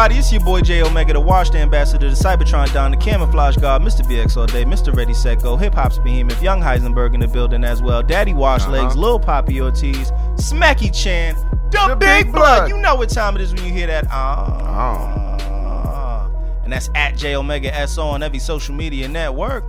everybody? It's your boy J Omega, the washed ambassador, the Cybertron Don, the camouflage god, Mr. BX all day, Mr. Ready Set Go, Hip Hop's behemoth, Young Heisenberg in the building as well, Daddy Wash Uh-huh. Legs, Lil Poppy Ortiz, Smacky Chan, the, The Big, Big blood. Blood. You know what time it is when you hear that. Ah. And that's at J Omega SO on every social media network.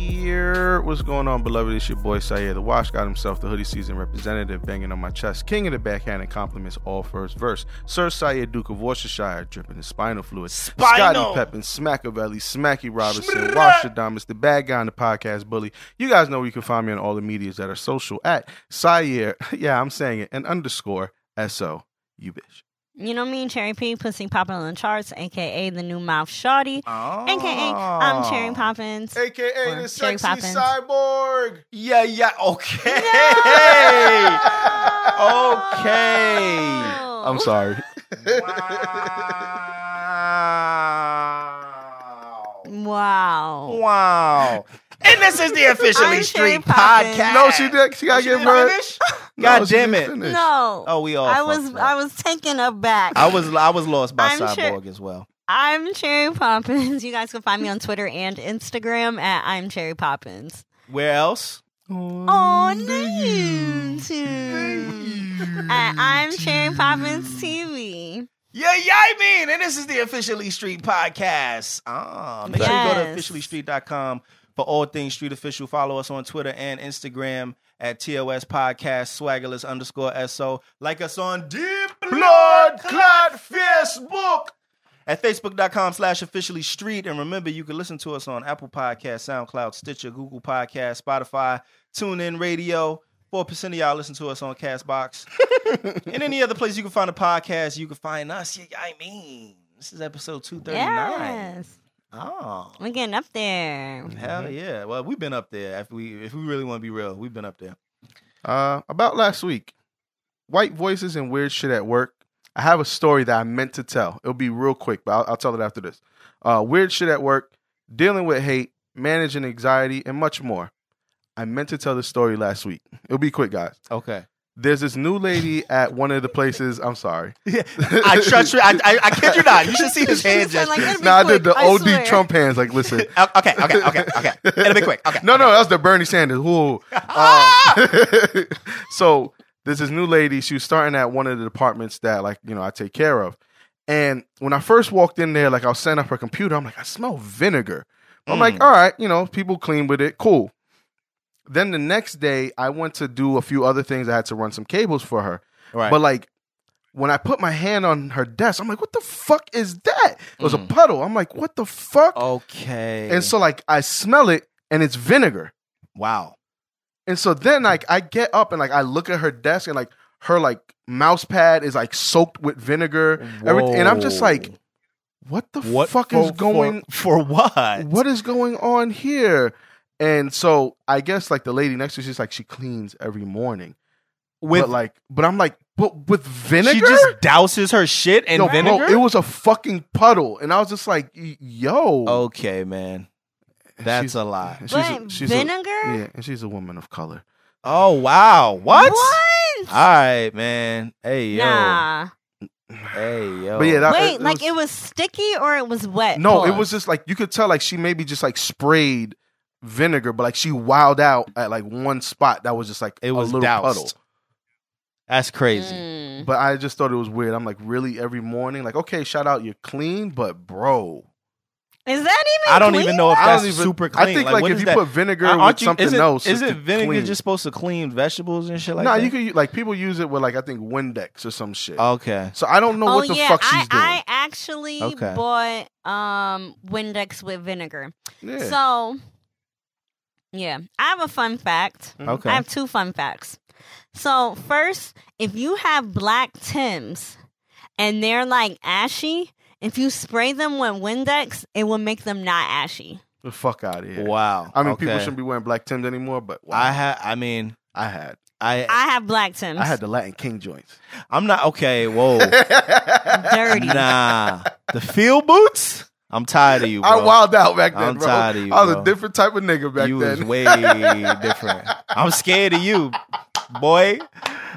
Here, what's going on, beloved? It's your boy Syer, the Wash got himself, the hoodie season representative, banging on my chest, king of the backhand and compliments, all first verse. Sir Syer, Duke of Worcestershire, dripping his spinal fluid. Spinal. Scottie Pippen, Smackavelli, Smacky Robinson, Washadamus, the bad guy in the podcast bully. You guys know where you can find me on all the medias that are social at Syer, yeah, I'm saying it, and underscore S-O, you bitch. You know me, Cherry P, pussy popping on the charts, aka the new mouth shawty, Oh. aka I'm ah. Cherry Poppins. AKA the Cherry sexy Poppins. cyborg. Yeah, yeah, okay. okay. I'm sorry. Wow. Wow. Wow. And this is the officially I'm street Poppins. podcast. No, she did. She gotta She get didn't burned. finish? God she damn it. No. Oh, we all. I was fucked up. I was taken aback. I was I was lost by I'm Cyborg sure- as well. I'm Cherry Poppins. You guys can find me on Twitter and Instagram at I'm Cherry Poppins. Where else? On YouTube at I'm Cherry Poppins TV. Yeah, yeah, I mean, and this is the Officially Street podcast. Ah, make sure you go to Yes. officiallystreet.com for all things street official. Follow us on Twitter and Instagram at TOS Podcast, swaggerless underscore SO. Like us on Deep Blood Clot Facebook at facebook.com slash officially street. And remember, you can listen to us on Apple Podcasts, SoundCloud, Stitcher, Google Podcasts, Spotify, TuneIn Radio. 4% of y'all listen to us on Castbox. and any other place you can find a podcast, you can find us. I mean, this is episode 239. Yes. Oh. We're getting up there. Hell yeah! Well, we've been up there. If we if we really want to be real, we've been up there. Uh, about last week, white voices and weird shit at work. I have a story that I meant to tell. It'll be real quick, but I'll, I'll tell it after this. Uh, weird shit at work, dealing with hate, managing anxiety, and much more. I meant to tell this story last week. It'll be quick, guys. Okay. There's this new lady at one of the places. I'm sorry. Yeah, I trust you. I, I, I kid you not. You should see his hand Sound like gesture. it'll No, I did the I OD swear. Trump hands. Like, listen. Oh, okay, okay, okay, okay. It'll be quick. Okay. No, no, that was the Bernie Sanders. Ooh. Um, so there's this new lady. She was starting at one of the departments that, like, you know, I take care of. And when I first walked in there, like, I was setting up her computer. I'm like, I smell vinegar. I'm Mm. like, all right, you know, people clean with it. Cool. Then the next day, I went to do a few other things. I had to run some cables for her. Right. But like when I put my hand on her desk, I'm like, what the fuck is that? It was Mm. a puddle. I'm like, what the fuck? okay. And so like I smell it and it's vinegar. wow. And so then like I get up and like I look at her desk and like her like mouse pad is like soaked with vinegar. Everything, and I'm just like, what the what fuck for, is going for, for what? what is going on here? And so I guess like the lady next to her, she's like she cleans every morning. with but like but I'm like, but with vinegar? she just douses her shit in Yo, vinegar? Bro, it was a fucking puddle, and I was just like, "Yo, okay, man. That's She's- a lot. she's But she's vinegar? yeah, and she's a woman of color. Oh wow. What? What? All right, man. Hey yo. Nah. Hey yo. But yeah, that, Wait, it like was- it was sticky or it was wet? no, it Pause. was just like you could tell, like she maybe just like sprayed vinegar, but like she wowed out at like one spot that was just like it was a little doused. puddle. That's crazy. Mm. But I just thought it was weird. I'm like, really, every morning, like, okay, shout out, you're clean, but bro, Is that even? I don't clean? even know if that's even. super clean. I think like, what if you that? put vinegar Aren't with you- something isn't, else, is it vinegar clean. just supposed to clean vegetables and shit like nah, that? you could like people use it with like I think Windex or some shit. Okay. so I don't know oh what the yeah, fuck I, she's doing. I actually Okay. bought um Windex with vinegar. yeah. So yeah, I have a fun fact. Mm-hmm. Okay. I have two fun facts. So first, if you have black Tims and they're like ashy, if you spray them with Windex, it will make them not ashy. the fuck out of here. Wow. I mean, okay. people shouldn't be wearing black Tims anymore, but wow. I had. I mean, I had. I. I have black Tims. I had the Latin King joints. I'm not okay. Whoa. dirty. nah. The field boots. I'm tired of you, bro. I wilded out back then, I'm bro. tired of you, I was bro. a different type of nigga back you then. You was way different. I'm scared of you, boy. Wait,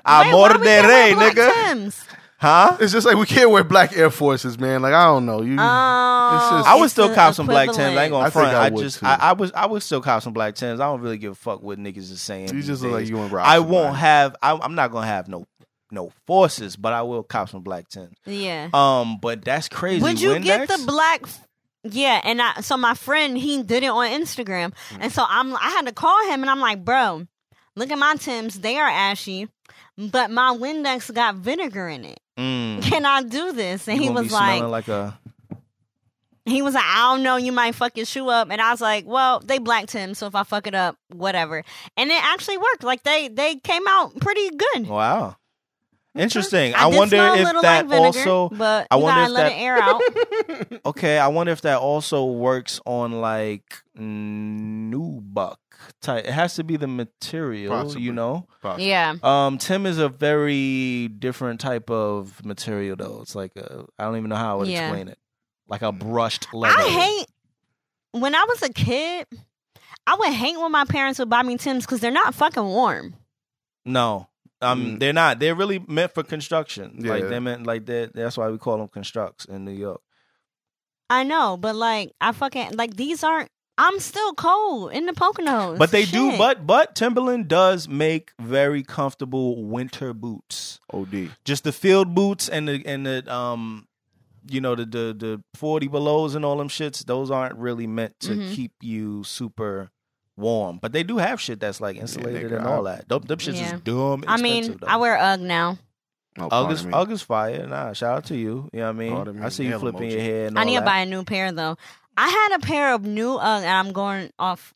why Amor we de can't rey, wear black nigga. Tims? Huh? It's just like we can't wear black Air Forces, man. Like I don't know. You, Oh, just- I would still cop some black Tims. I ain't gonna I think front. I I, would, just, too. I, I was, I would still cop some black Tims. I don't really give a fuck what niggas is saying. you these just look like you and Rob. I won't have. I, I'm not gonna have no, no forces, but I will cop some black Tims. Yeah. Um, but that's crazy. Would you get the black? Yeah, and I so my friend he did it on Instagram, and so I'm I had to call him, and I'm like, bro, look at my Tims, they are ashy, but my Windex got vinegar in it. Mm. Can I do this? And You he was be like, like a. he was like, I don't know, you might fuck your shoe up, and I was like, well, they black Tims, so if I fuck it up, whatever. And it actually worked. Like they they came out pretty good. Wow. Interesting. I, I, wonder smell if little that vinegar, also. but I wonder gotta if let that- it air out. Okay, I wonder if that also works on like nubuck type. It has to be the material, Possibly. you know. yeah. Um, Tim is a very different type of material, though. It's like a, I don't even know how I would Yeah. explain it. Like a brushed leather. I hate when I was a kid. I would hate when my parents would buy me Tims because they're not fucking warm. No, um, Mm. they're not. They're really meant for construction. Like they meant like that. That's why we call them constructs in New York. I know, but like I fucking like these aren't. I'm still cold in the Poconos. But they do. But but Timberland does make very comfortable winter boots. Od. Just the field boots and the and the um, you know the the the forty belows and all them shits. Those aren't really meant to Mhm. keep you super warm. But they do have shit that's like insulated and all that. Them, them shits Yeah. is dumb. I mean, though. I wear UGG now. Oh, Ugg is. Ugg is fire. Nah, shout out to you. You know what I mean? Pardon me. I see you Nail flipping emoji. your head. and I all need to buy a new pair though. I had a pair of new Ugg, and I'm going off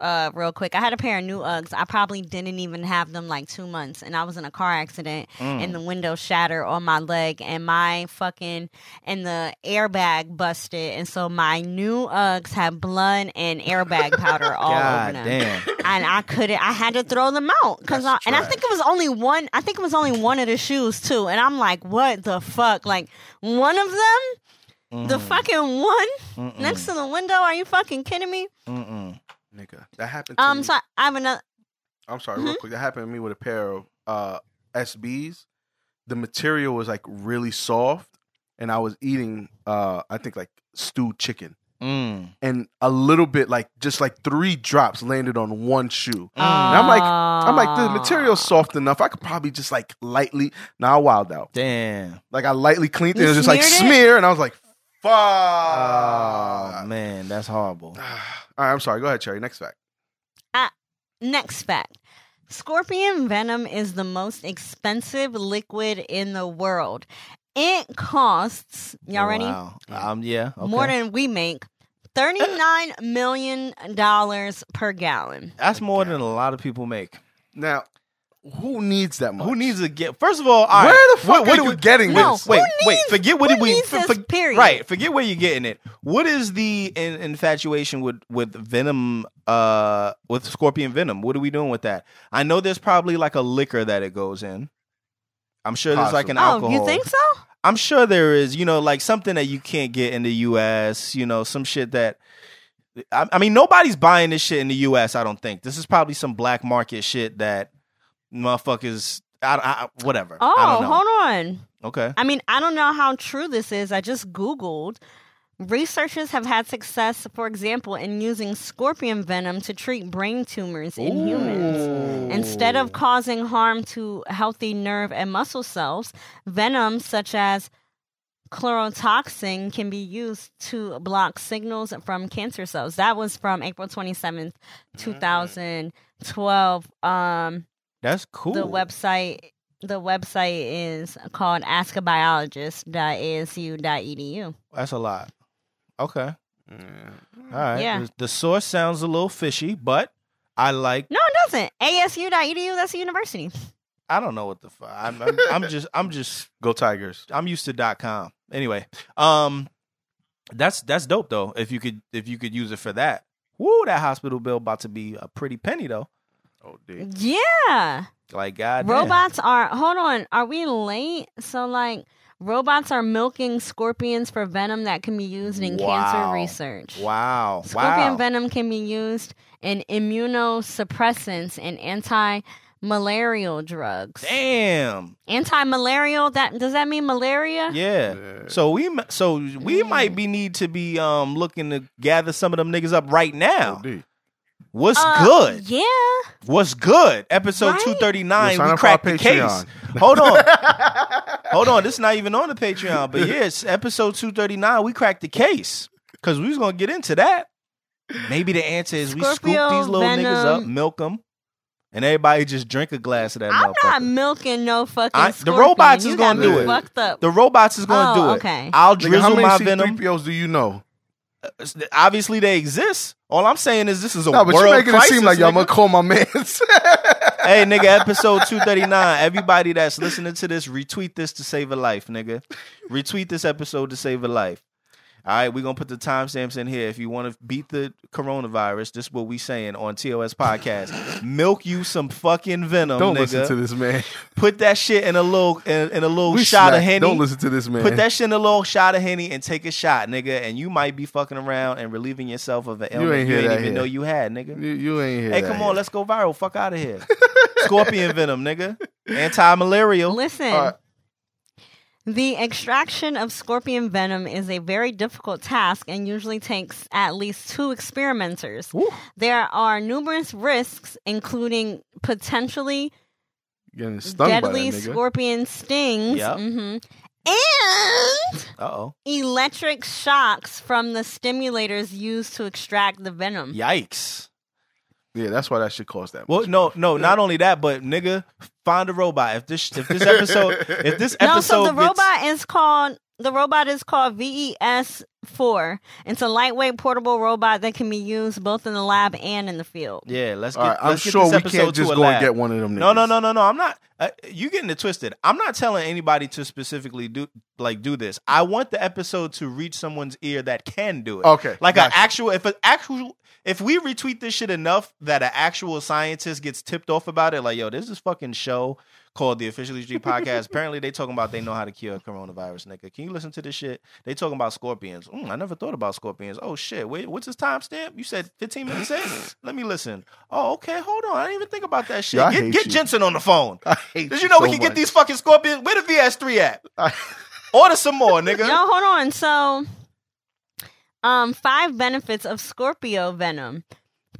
uh real quick. I had a pair of new Uggs. I probably didn't even have them like two months, and I was in a car accident, Mm. and the window shattered on my leg, and my fucking and the airbag busted, and so my new Uggs had blood and airbag powder all God over them. damn. And I couldn't. I had to throw them out because, and I think it was only one. I think it was only one of the shoes too. And I'm like, what the fuck? Like one of them, the Mm. fucking one Mm-mm. next to the window. Are you fucking kidding me? Mm-mm. Nigga, that happened. To Um, me. so I have another. I'm sorry, real quick. That happened to me with a pair of uh, SBs. The material was like really soft, and I was eating, uh, I think like stewed chicken, Mm. and a little bit like just like three drops landed on one shoe. Mm. I'm like- I'm like the material's soft enough. I could probably just like lightly. Now I wild out. Damn. Like I lightly cleaned it. And it was just like it? smear, and I was like, "Fuck." Oh man, that's horrible. All right, I'm sorry. Go ahead, Cherry. Next fact. Next fact. Scorpion venom is the most expensive liquid in the world. It costs, y'all Oh, ready? Wow. Um. Yeah. Okay. More than we make. $39 million per gallon. that's more than a lot of people make. Now, who needs that much? Who needs to get? First of all, all Where right, the fuck what, are you we- getting No, this? Wait, Who wait. Forget what who did we? needs for- this, for- period? Right. Forget where you're getting it. What is the in, infatuation with with venom? Uh, with scorpion venom. What are we doing with that? I know there's probably like a liquor that it goes in. I'm sure there's like an Possibly. Oh, alcohol. you think so? I'm sure there is, you know, like something that you can't get in the U.S. You know, some shit that. I, I mean, nobody's buying this shit in the U.S. I don't think this is probably some black market shit that motherfuckers. I, I whatever. Oh, I don't know. hold on. Okay. I mean, I don't know how true this is. I just Googled. Researchers have had success, for example, in using scorpion venom to treat brain tumors in humans. Instead of causing harm to healthy nerve and muscle cells, venom such as chlorotoxin can be used to block signals from cancer cells. That was from April 27th, 2012. Um, That's cool. the website the website is called askabiologist.asu.edu. That's a lot. Okay. Yeah. All right. Yeah. The, the source sounds a little fishy, but I like. No, it doesn't. ASU.edu, that's a university. I don't know what the fuck. I'm, I'm, I'm just. I'm just. Go Tigers. I'm used to dot com. Anyway, um, that's that's dope though. If you could if you could use it for that. Woo, that hospital bill about to be a pretty penny though. Oh, D. Yeah. Like God. Robots are hold on, are we late? So like robots are milking scorpions for venom that can be used in Wow. cancer research. Wow. Scorpion wow. venom can be used in immunosuppressants and anti malarial drugs. Damn. Anti-malarial. That does that mean malaria? Yeah. Yeah. So we so we Mm. might be need to be um looking to gather some of them niggas up right now. OD. What's Uh, good? Yeah. What's good? Episode Right? two thirty nine. Yo, sign We up for our cracked the case. Patreon. Hold on. Hold on. This is not even on the Patreon, but yes, episode two thirty nine. We cracked the case because we was gonna get into that. Maybe the answer is we scoop these little niggas up, milk them, and everybody just drink a glass of that I'm not milking no fucking. I- the scorpion. robots You is gonna do it. Fucked up. the robots is gonna Oh, do it. okay. I'll Nigga, how drizzle many my venom. C3POs do you know? Obviously, they exist. All I'm saying is this is a No, but world you're making crisis, it seem like y'all gonna call my mans. hey, nigga, episode 239. Everybody that's listening to this, retweet this to save a life, nigga. Retweet this episode to save a life. All right, we're going to put the timestamps in here. If you want to beat the coronavirus, this is what we saying on TOS Podcast. Milk you some fucking venom, Don't nigga. listen to this man. Put that shit in a little in, in a little We shot of smack. Henny. Don't listen to this man. Put that shit in a little shot of Henny and take a shot, nigga. And you might be fucking around and relieving yourself of an ailment you ain't ain't, hear that even here. know you had, nigga. You, you ain't here. Hey, come on, let's go viral. Fuck out of here. Scorpion venom, nigga. Anti-malarial. Listen. All right. The extraction of scorpion venom is a very difficult task and usually takes at least two experimenters. Woo. There are numerous risks, including potentially Getting stung deadly by that scorpion stings Yep. mhm, and Uh-oh. electric shocks from the stimulators used to extract the venom. Yikes. Yeah, that's why that shit cost that. Well, much. no, no, not only that, but nigga, find a robot. If this if this episode if this episode No, episode so the gets- robot is called the robot is called VES four. It's a lightweight portable robot that can be used both in the lab and in the field. Yeah, let's get All right, I'm let's get sure this we episode can't to just a go and lab. get one of them. Niggas. No, no, no, no, no. I'm not. Uh, you getting it twisted. I'm not telling anybody to specifically do like do this. I want the episode to reach someone's ear that can do it. Okay, like an actual. If an actual. If we retweet this shit enough that an actual scientist gets tipped off about it, like yo, this is fucking show called the Officially Street Podcast. Apparently, they talking about they know how to cure coronavirus, nigga. Can you listen to this shit? They talking about scorpions. Mm, I never thought about scorpions. Oh shit, wait, what's his timestamp? You said 15 minutes in. Let me listen. Oh, okay, hold on. I didn't even think about that shit. Yo, get get. Jensen on the phone. I hate Did you know so we can much. get these fucking scorpions? Where the VS3 at? I- Order some more, nigga. No, hold on. So, um, five benefits of Scorpio venom: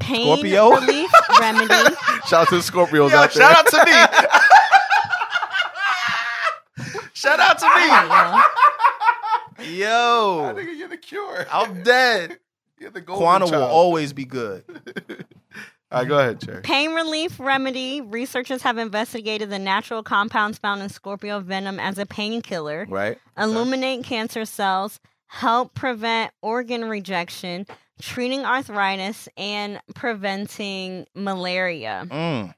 pain Scorpio? relief remedy. Shout out to the Scorpios Yo, out there. shout out to me. Shout out to me. Yo, I think you're the cure. I'm dead. You're the golden Quana will always be good. All right, go ahead, Cherry. Pain relief remedy. Researchers have investigated the natural compounds found in Scorpio venom as a painkiller, Right? illuminate cancer cells, help prevent organ rejection, treating arthritis, and preventing malaria. Mm.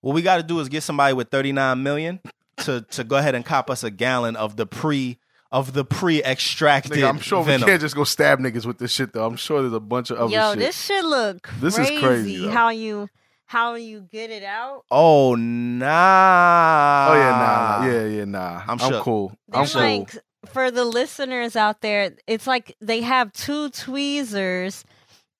What we got to do is get somebody with 39 million to to go ahead and cop us a gallon of the pre of the pre extracted Nigga, I'm sure venom. we can't just go stab niggas with this shit though. I'm sure there's a bunch of other Yo, shit. this shit look crazy. This is crazy, though. How you how you get it out? Oh nah. oh yeah, nah, yeah, yeah, nah. I'm I'm, cool. They're I'm cool. like for the listeners out there, it's like they have two tweezers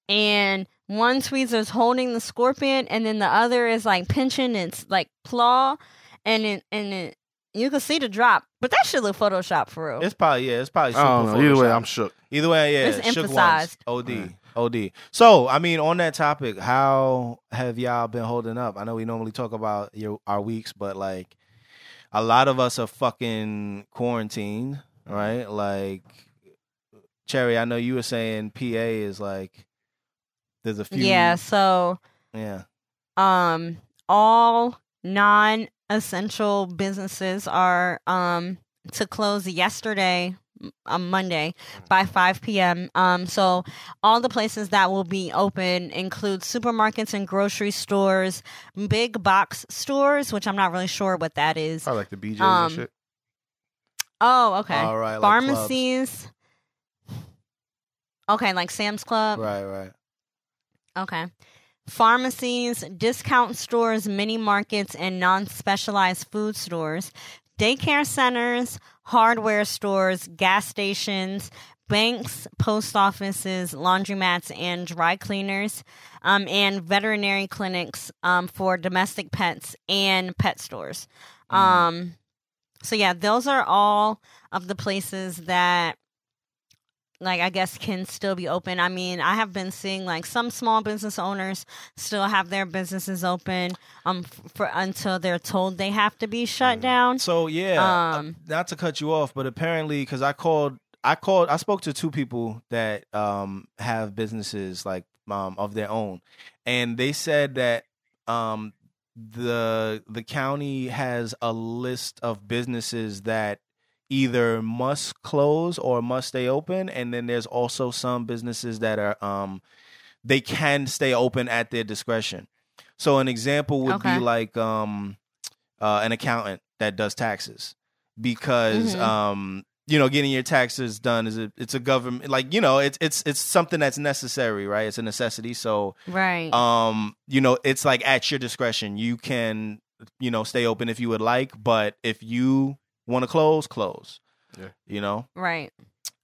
and one tweezer's holding the scorpion and then the other is like pinching its like claw and it and it you can see the drop. But that should look Photoshop for real. It's probably yeah. It's probably. I don't super know. Either way, I'm shook. Either way, yeah. It's shook ones. emphasized. OD. OD. So, I mean, on that topic, how have y'all been holding up? I know we normally talk about your our weeks, but like a lot of us are fucking quarantined, right? Like Cherry, I know you were saying PA is like there's a few yeah, so Yeah. um all non-essential businesses are um to close yesterday on Monday by 5 p.m. Um so all the places that will be open include supermarkets and grocery stores, big box stores, which I'm not really sure what that is. I like the BJ's Um, and shit. Oh, okay. All right. like clubs. Pharmacies. Okay, like Sam's Club. Right, right. Okay. Pharmacies, discount stores, mini markets, and non specialized food stores, daycare centers, hardware stores, gas stations, banks, post offices, laundromats, and dry cleaners, um, and veterinary clinics um, for domestic pets and pet stores. Um, so yeah, those are all of the places that like I guess can still be open. I mean, I have been seeing like some small business owners still have their businesses open um for until they're told they have to be shut down. So yeah, Um, uh, not to cut you off, but apparently because I called, I called, I spoke to two people that um have businesses like um of their own, and they said that um the the county has a list of businesses that either must close or must stay open, and then there's also some businesses that are um they can stay open at their discretion. So an example would Okay. be like um uh, an accountant that does taxes because Mhm. um you know getting your taxes done is a it's a government like you know it's it's it's something that's necessary right it's a necessity so Right. um you know it's like at your discretion you can you know stay open if you would like but if you want to close close Yeah. you know right.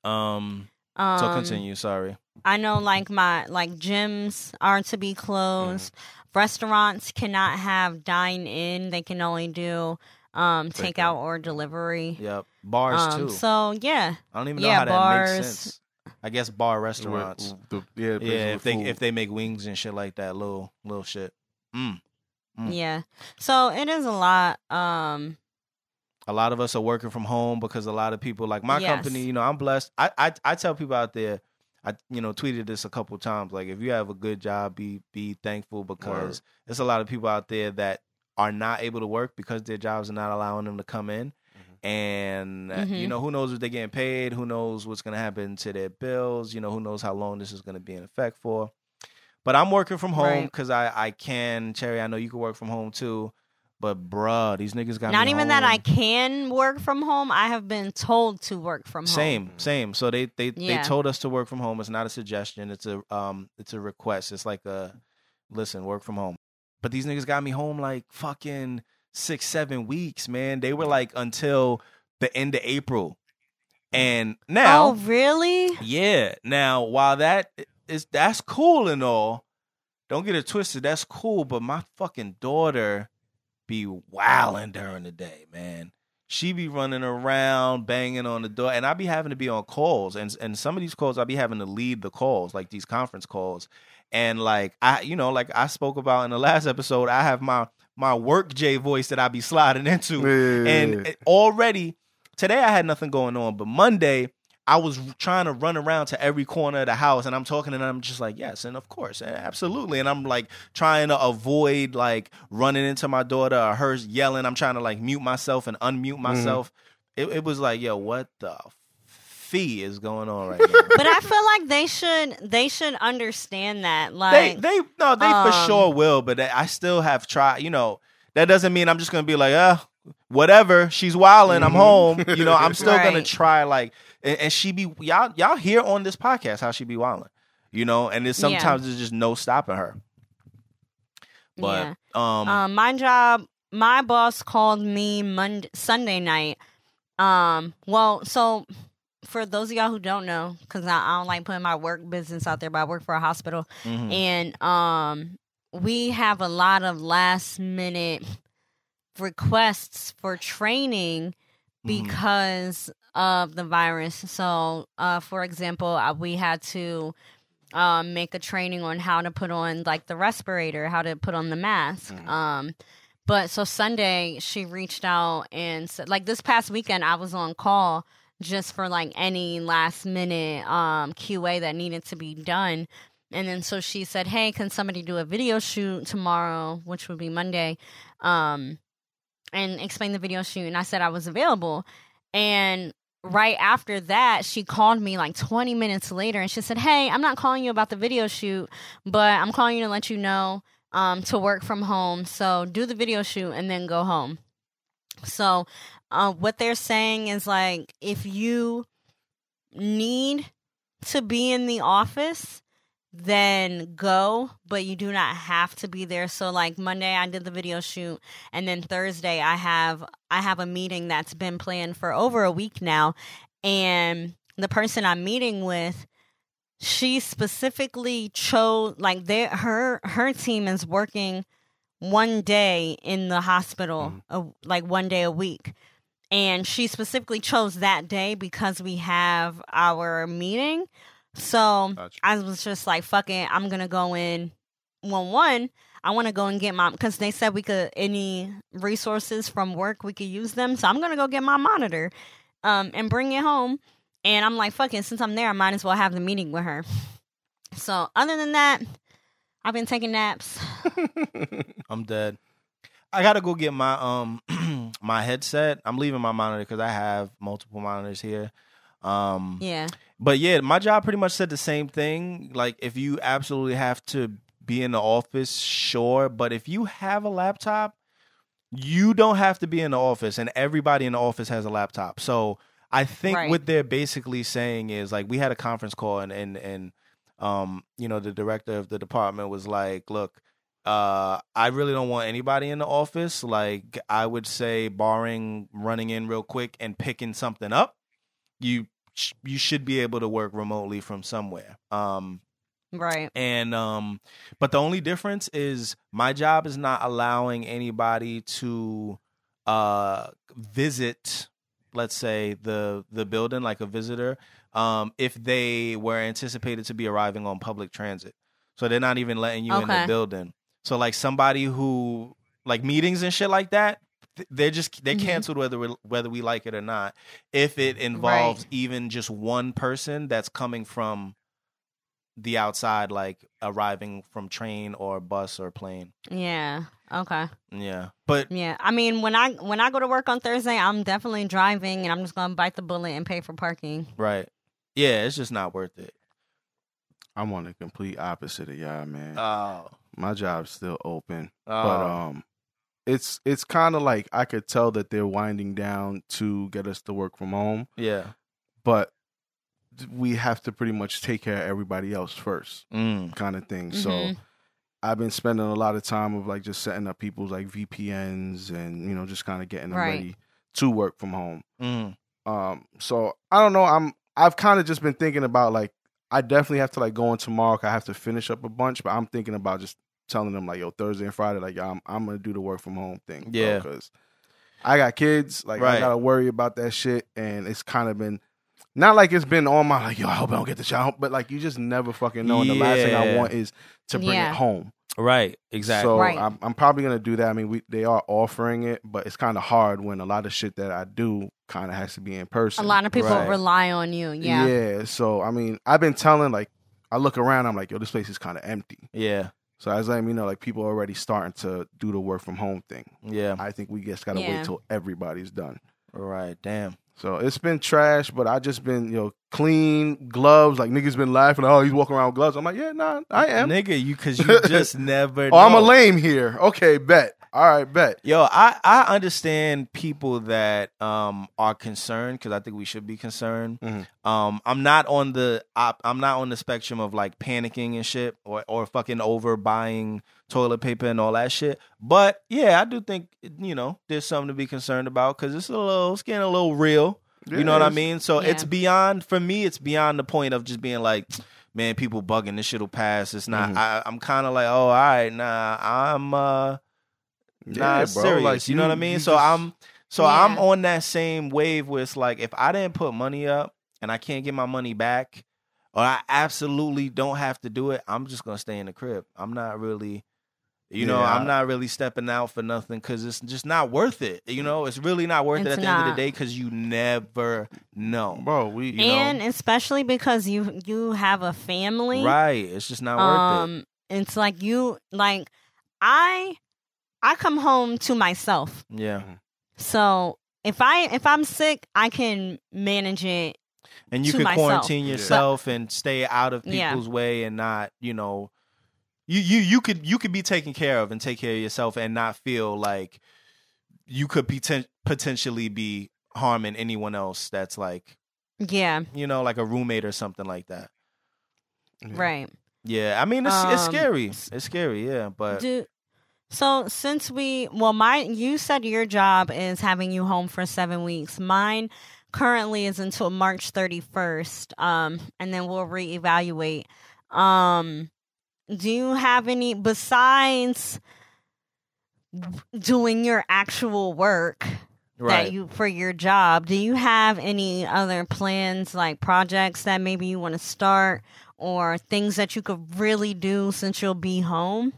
um Um, so continue sorry I know like my like gyms are to be closed. Restaurants cannot have dine in. They can only do um Takeout. takeout or delivery. yep bars Um, too so yeah. i don't even know yeah, how that bars. makes sense i guess bar restaurants The- yeah, yeah if they food. if they make wings and shit like that little little shit mm. Mm. Yeah. So it is a lot. Um a lot of us are working from home because a lot of people like my Yes. company you know i'm blessed. I, I i tell people out there i you know tweeted this a couple times like if you have a good job be be thankful because there's a lot of people out there that are not able to work because their jobs are not allowing them to come in. And uh, you know who knows if they're getting paid who knows what's going to happen to their bills you know who knows how long this is going to be in effect for. But i'm working from home Right. because i i can. Cherry i know you can work from home too but bruh these niggas got me not even that. I can work from home. I have been told to work from home. Same, same. So they they Yeah. they told us to work from home. It's not a suggestion. It's a um it's a request. It's like a listen, work from home. But these niggas got me home like fucking six, seven weeks, man. They were like until the end of April. And now Oh, really? yeah. Now, while that is that's cool and all, don't get it twisted. That's cool, but my fucking daughter be wilding during the day, man. She be running around, banging on the door, and I be having to be on calls, and and some of these calls I be having to lead the calls, like these conference calls, and like I, you know, like I spoke about in the last episode, I have my my work J voice that I be sliding into, Yeah. and already today I had nothing going on, but Monday I was trying to run around to every corner of the house, and I'm talking, and I'm just like, yes, and of course, and absolutely, and I'm like trying to avoid like running into my daughter or her yelling. I'm trying to like mute myself and unmute myself. It, it was like, yo, what the fee is going on right now? But I feel like they should they should understand that. Like they no they for um, sure will but i still have tried you know that doesn't mean i'm just gonna be like uh whatever she's wilding i'm Mhm. home you know i'm still gonna try like and, and she be y'all y'all hear on this podcast how she be wilding you know and there's Yeah. sometimes there's just no stopping her yeah. but um Um, my job, my boss called me Monday, Sunday night. Um, well, so for those of y'all who don't know, because I, I don't like putting my work business out there, but I work for a hospital, mhm. and um, we have a lot of last minute requests for training Mhm. because of the virus. So, uh, for example, uh, we had to um, make a training on how to put on like the respirator, how to put on the mask. Mhm. Um, but so Sunday, she reached out and said, like this past weekend, I was on call just for like any last minute um, QA that needed to be done. And then so she said, "Hey, can somebody do a video shoot tomorrow, which would be Monday?" Um, and explain the video shoot. And I said I was available. And right after that, she called me like 20 minutes later and she said, Hey, I'm not calling you about the video shoot, but I'm calling you to let you know um, to work from home. So do the video shoot and then go home. So, uh, what they're saying is like, if you need to be in the office, then go, but you do not have to be there. So like Monday I did the video shoot and then Thursday I have I have a meeting that's been planned for over a week now and the person I'm meeting with, she specifically chose like their her her team is working one day in the hospital, mm-hmm. a, like one day a week. And she specifically chose that day because we have our meeting. So Gotcha. I was just like, fuck it, I'm gonna go in one one. I want to go and get my because they said we could any resources from work we could use them. So I'm gonna go get my monitor, um, and bring it home. And I'm like, fuck it, since I'm there, I might as well have the meeting with her. So other than that, I've been taking naps. I'm dead. I gotta go get my um my headset. I'm leaving my monitor because I have multiple monitors here. Um, Yeah, but yeah, my job pretty much said the same thing. Like, if you absolutely have to be in the office, sure. But if you have a laptop, you don't have to be in the office, and everybody in the office has a laptop. So I think Right. what they're basically saying is like we had a conference call, and and and um, you know, the director of the department was like, "Look, uh, I really don't want anybody in the office. Like, I would say, barring running in real quick and picking something up, you you should be able to work remotely from somewhere. Um, right. and um, but the only difference is my job is not allowing anybody to uh visit, let's say the the building like a visitor, um, if they were anticipated to be arriving on public transit. So they're not even letting you in the building. So like somebody who like meetings and shit like that, th- they're just they're Mhm. canceled whether we, whether we like it or not. If it involves even just one person that's coming from the outside, like arriving from train or bus or plane. Yeah. Okay. Yeah, but Yeah. I mean, when I when I go to work on Thursday, I'm definitely driving, and I'm just gonna bite the bullet and pay for parking. right, yeah, it's just not worth it. I'm on the complete opposite of y'all, man. Oh, My job's still open, oh, but um, it's it's kind of like I could tell that they're winding down to get us to work from home, yeah, but we have to pretty much take care of everybody else first, mm. kind of thing. So Mhm. I've been spending a lot of time of like just setting up people's like VPNs and you know just kind of getting them Right. ready to work from home. Mm. Um, so I don't know. I'm I've kind of just been thinking about like I definitely have to like go in tomorrow. 'cause I have to finish up a bunch, but I'm thinking about just telling them like yo Thursday and Friday like yo, I'm I'm gonna do the work from home thing. Yeah. because I got kids. Like I gotta worry about that shit, and it's kind of been. Not like it's been on my like yo, I hope I don't get the shot, but like you just never fucking know. And the last thing I want is to bring Yeah. it home. right, exactly. So Right. I'm, I'm probably gonna do that. I mean, we they are offering it, but it's kind of hard when a lot of shit that I do kind of has to be in person. A lot of people Right. rely on you. Yeah. Yeah. So I mean, I've been telling like I look around, I'm like, yo, this place is kind of empty. yeah, So as I was letting me know like people are already starting to do the work from home thing. yeah, I think we just gotta Yeah. wait till everybody's done. right. Damn. So it's been trash, but I just been you know clean gloves. Like niggas been laughing. Oh, he's walking around with gloves. I'm like, yeah, nah, I am. nigga. You because you just never. Oh, I'm a lame here. Okay, bet. All right, bet. Yo, I I understand people that um are concerned because I think we should be concerned. Mhm. Um, I'm not on the op, I'm not on the spectrum of like panicking and shit or or fucking over buying toilet paper and all that shit. But yeah, I do think you know there's something to be concerned about because it's a little it's getting a little real. You know what I mean? So Yeah. it's beyond for me. It's beyond the point of just being like, man, people bugging. This shit'll pass. It's not. Mhm. I, I'm kind of like, oh, all right, nah. I'm uh, nah, Yeah, it's bro, serious. like, you, know what I mean? So just- I'm, so I'm on that same wave where it's like, if I didn't put money up and I can't get my money back, or I absolutely don't have to do it, I'm just gonna stay in the crib. I'm not really. You know, Yeah, I'm not really stepping out for nothing because it's just not worth it. You know, it's really not worth it It's at the end of the day because you never know. bro. We You know? and especially because you you have a family. Right. It's just not worth it. um, it's like you like I I come home to myself. Yeah. So if I if I'm sick, I can manage it. And you to can myself. quarantine Yeah. yourself and stay out of Yeah. people's way and not, you know, you, you you could you could be taken care of and take care of yourself and not feel like you could poten- potentially be harming anyone else that's like, Yeah, you know, like a roommate or something like that. Yeah. right. Yeah, I mean it's it's Um, scary. It's scary, yeah, but Do So since we well my you said your job is having you home for 7 weeks. Mine currently is until March 31st. Um and then we'll reevaluate. Um do you have any besides doing your actual work that you for your job, do you have any other plans like projects that maybe you want to start or things that you could really do since you'll be home?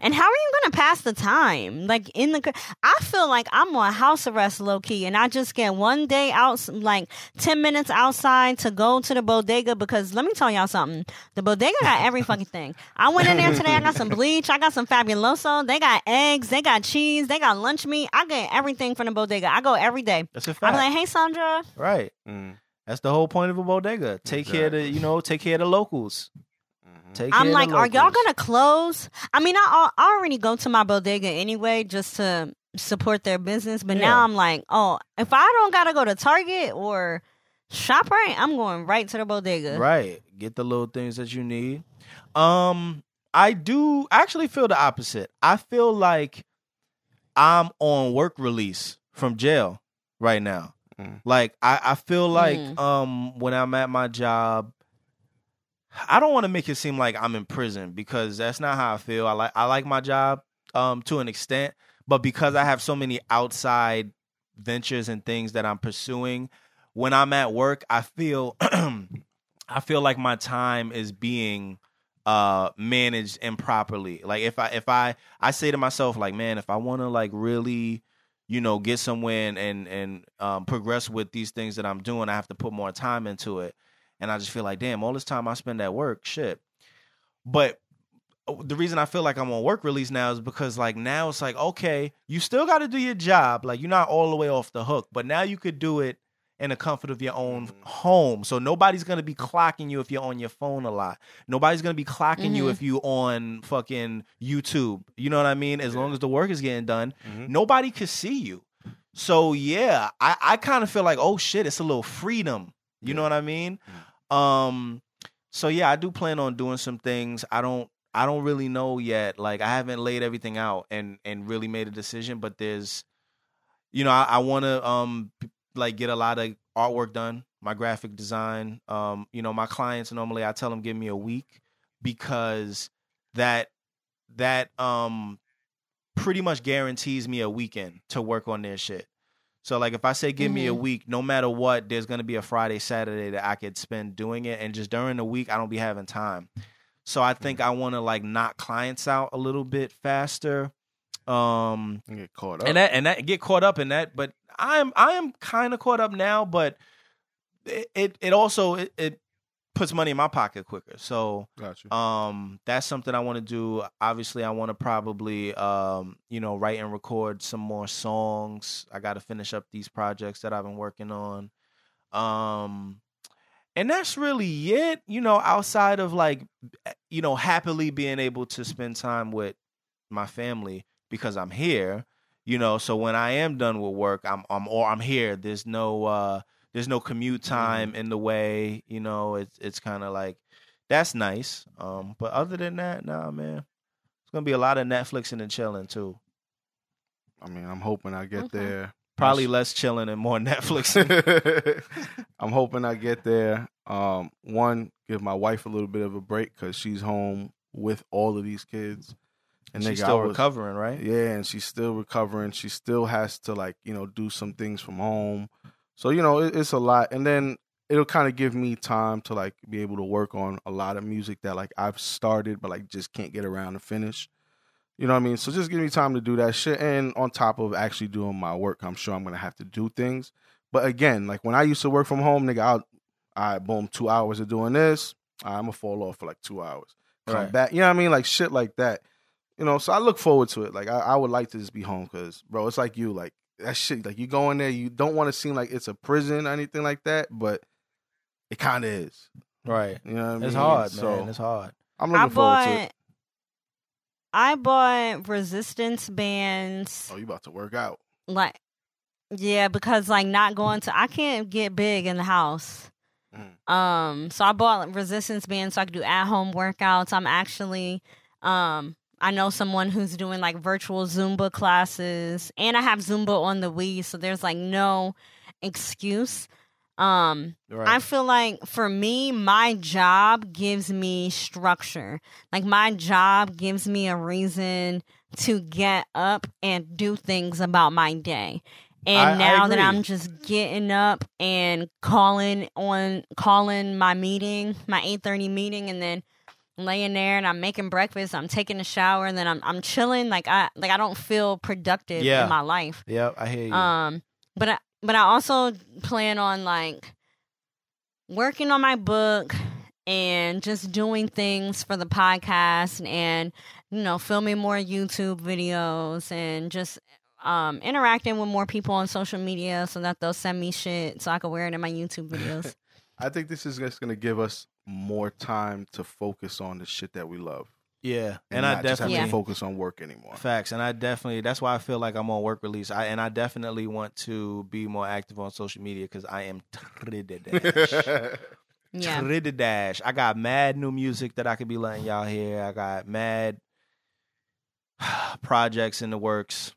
And how are you going to pass the time? Like in the, I feel like I'm on house arrest low key, and I just get one day out, like ten minutes outside to go to the bodega because let me tell y'all something. The bodega got every fucking thing. I went in there today. I got some bleach. I got some fabuloso. They got eggs. They got cheese. They got lunch meat. I get everything from the bodega. I go every day. That's a I'm like, hey Sandra, right. Mm, That's the whole point of a bodega. Take care of the, you know, take care of the locals. Take I'm like, are y'all gonna close? I mean, I, I already go to my bodega anyway just to support their business, but Yeah. now I'm like, oh, if I don't gotta go to Target or Shoprite, I'm going right to the bodega. Right. Get the little things that you need. Um, I do actually feel the opposite. I feel like I'm on work release from jail right now. Mm. Like I, I feel like Mm. um when I'm at my job, I don't want to make it seem like I'm in prison because that's not how I feel. I like I like my job um to an extent, but because I have so many outside ventures and things that I'm pursuing, when I'm at work, I feel I feel like my time is being uh managed improperly. Like if I if I I say to myself like, man, if I want to like really you know get somewhere and and, and um, progress with these things that I'm doing, I have to put more time into it. And I just feel like, damn, all this time I spend at work, shit. But uh, the reason I feel like I'm on work release now is because like now it's like okay, you still got to do your job. Like you're not all the way off the hook, but now you could do it in the comfort of your own Mhm. home. So nobody's gonna be clocking you if you're on your phone a lot. Nobody's gonna be clocking you Mhm. if you on fucking YouTube. You know what I mean? As Yeah. long as the work is getting done, Mhm. nobody could see you. So yeah, I, I kind of feel like, oh shit, it's a little freedom. You know what I mean? Um so yeah, I do plan on doing some things. I don't I don't really know yet. Like I haven't laid everything out and and really made a decision, but there's you know, I, I wanna um like get a lot of artwork done, my graphic design. Um, you know, my clients normally I tell them give me a week because that that um pretty much guarantees me a weekend to work on their shit. So like if I say give me a Mhm. week, no matter what, there's gonna be a Friday, Saturday that I could spend doing it, and just during the week I don't be having time. So I think I want to like knock clients out a little bit faster, um, And get caught up. and that and that get caught up in that. But I am I am kind of caught up now, but it it, it also it, it puts money in my pocket quicker. So Got you. um, that's something I want to do. Obviously, I want to probably, um, you know, write and record some more songs. I got to finish up these projects that I've been working on. Um, and that's really it, you know, outside of like, you know, happily being able to spend time with my family because I'm here, you know. So when I am done with work, I'm, I'm, or I'm here. There's no, uh, there's no commute time in the way, you know. It's, it's kind of like that's nice. Um, but other than that, nah, man, it's gonna be a lot of Netflixing and chilling too. I mean, I'm hoping I get Okay. there. Probably less chilling and more Netflixing. I'm hoping I get there. Um, one, give my wife a little bit of a break because she's home with all of these kids, and nigga, she's I still was- recovering, right? Yeah, and she's still recovering. She still has to like you know do some things from home. So you know it, it's a lot, and then it'll kind of give me time to like be able to work on a lot of music that like I've started but like just can't get around to finish. You know what I mean? So just give me time to do that shit, and on top of actually doing my work, I'm sure I'm gonna have to do things. But again, like when I used to work from home, nigga, I'll, I boom two hours of doing this, I'm gonna fall off for like two hours. Come Right. back, you know what I mean? Like shit like that. You know, so I look forward to it. Like I, I would like to just be home because, bro, it's like you, like that shit. Like you go in there, you don't want to seem like it's a prison or anything like that, but it kind of is. Right. You know what I mean? It's hard, so man. It's hard. I'm I looking forward to it. bought I bought resistance bands Oh, you about to work out? like yeah, because like not going to I can't get big in the house. Mm. Um so I bought resistance bands so I could do at home workouts. I'm actually um I know someone who's doing like virtual Zumba classes, and I have Zumba on the Wii, so there's like no excuse. Um, Right. I feel like for me, my job gives me structure. Like my job gives me a reason to get up and do things about my day. And I- I now that. I'm just getting up and calling on calling my meeting, my 8:30 meeting and then laying there and I'm making breakfast, I'm taking a shower and then I'm I'm chilling like I like I don't feel productive Yeah. in my life. Yep, I hear you. Um, but I, but I also plan on like working on my book and just doing things for the podcast and you know filming more YouTube videos and just um interacting with more people on social media so that they'll send me shit so I can wear it in my YouTube videos. I think this is just gonna give us more time to focus on the shit that we love, yeah, and, and, I not just have definitely Yeah. to focus on work anymore. Facts, and I definitely that's why I feel like I'm on work release. I and I definitely want to be more active on social media because I am trididash. yeah. trididash. I got mad new music that I could be letting y'all hear. I got mad projects in the works,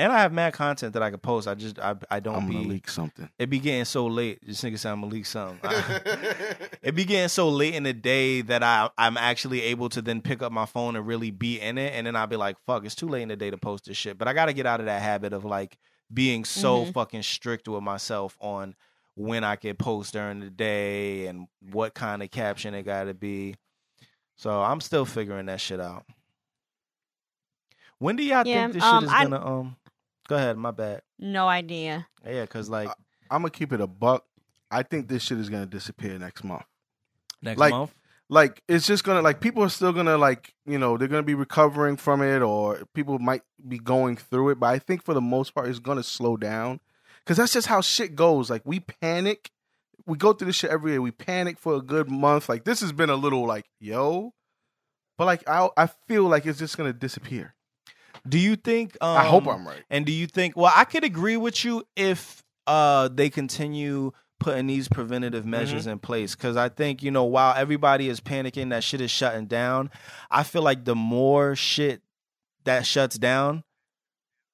and I have mad content that I could post. I just I I don't I'm be. gonna leak something. It be getting so late. This nigga said I'm gonna leak something. it be getting so late in the day that I I'm actually able to then pick up my phone and really be in it, and then I'll be like, "Fuck, it's too late in the day to post this shit." But I got to get out of that habit of like being so Mhm. fucking strict with myself on when I can post during the day and what kind of caption it got to be. So I'm still figuring that shit out. When do y'all Yeah, think this um, shit is I- gonna um? Go ahead, my bad. No idea. Yeah, cause like I'm gonna keep it a buck. I think this shit is gonna disappear next month. next like- month. Like it's just gonna like people are still gonna like you know they're gonna be recovering from it or people might be going through it, but I think for the most part it's gonna slow down because that's just how shit goes. Like we panic, we go through this shit every year. We panic for a good month. Like this has been a little like yo, but like I I feel like it's just gonna disappear. Do you think? Um, I hope I'm right. And do you think? Well, I could agree with you if uh they continue putting these preventative measures Mm-hmm. in place because I think you know while everybody is panicking that shit is shutting down, I feel like the more shit that shuts down.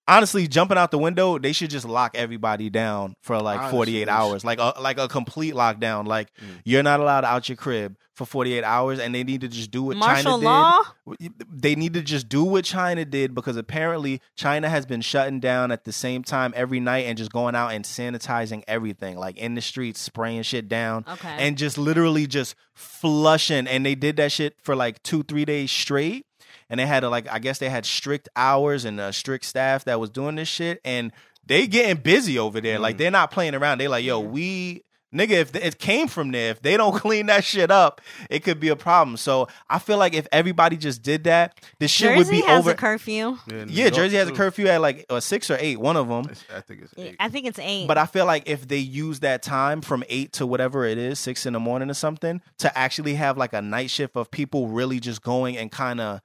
Honestly, jumping out the window, they should just lock everybody down for like Honestly, 48 hours, like a, like a complete lockdown. Like Mm. you're not allowed out your crib for 48 hours, and they need to just do what Martial China did they need to just do what China did because apparently China has been shutting down at the same time every night and just going out and sanitizing everything, like in the streets, spraying shit down, Okay. and just literally just flushing. And they did that shit for like two, three days straight. And they had to like, I guess they had strict hours and a strict staff that was doing this shit, and they getting busy over there. Like Mm. they're not playing around. They like, yo, we nigga, if it came from there, if they don't clean that shit up, it could be a problem. So I feel like if everybody just did that, this shit Jersey would be has over. a curfew. in New yeah, Jersey has a curfew at like a six or eight, one of them. I think it's eight. I think it's eight. But I feel like if they use that time from eight to whatever it is, six in the morning or something, to actually have like a night shift of people really just going and kind of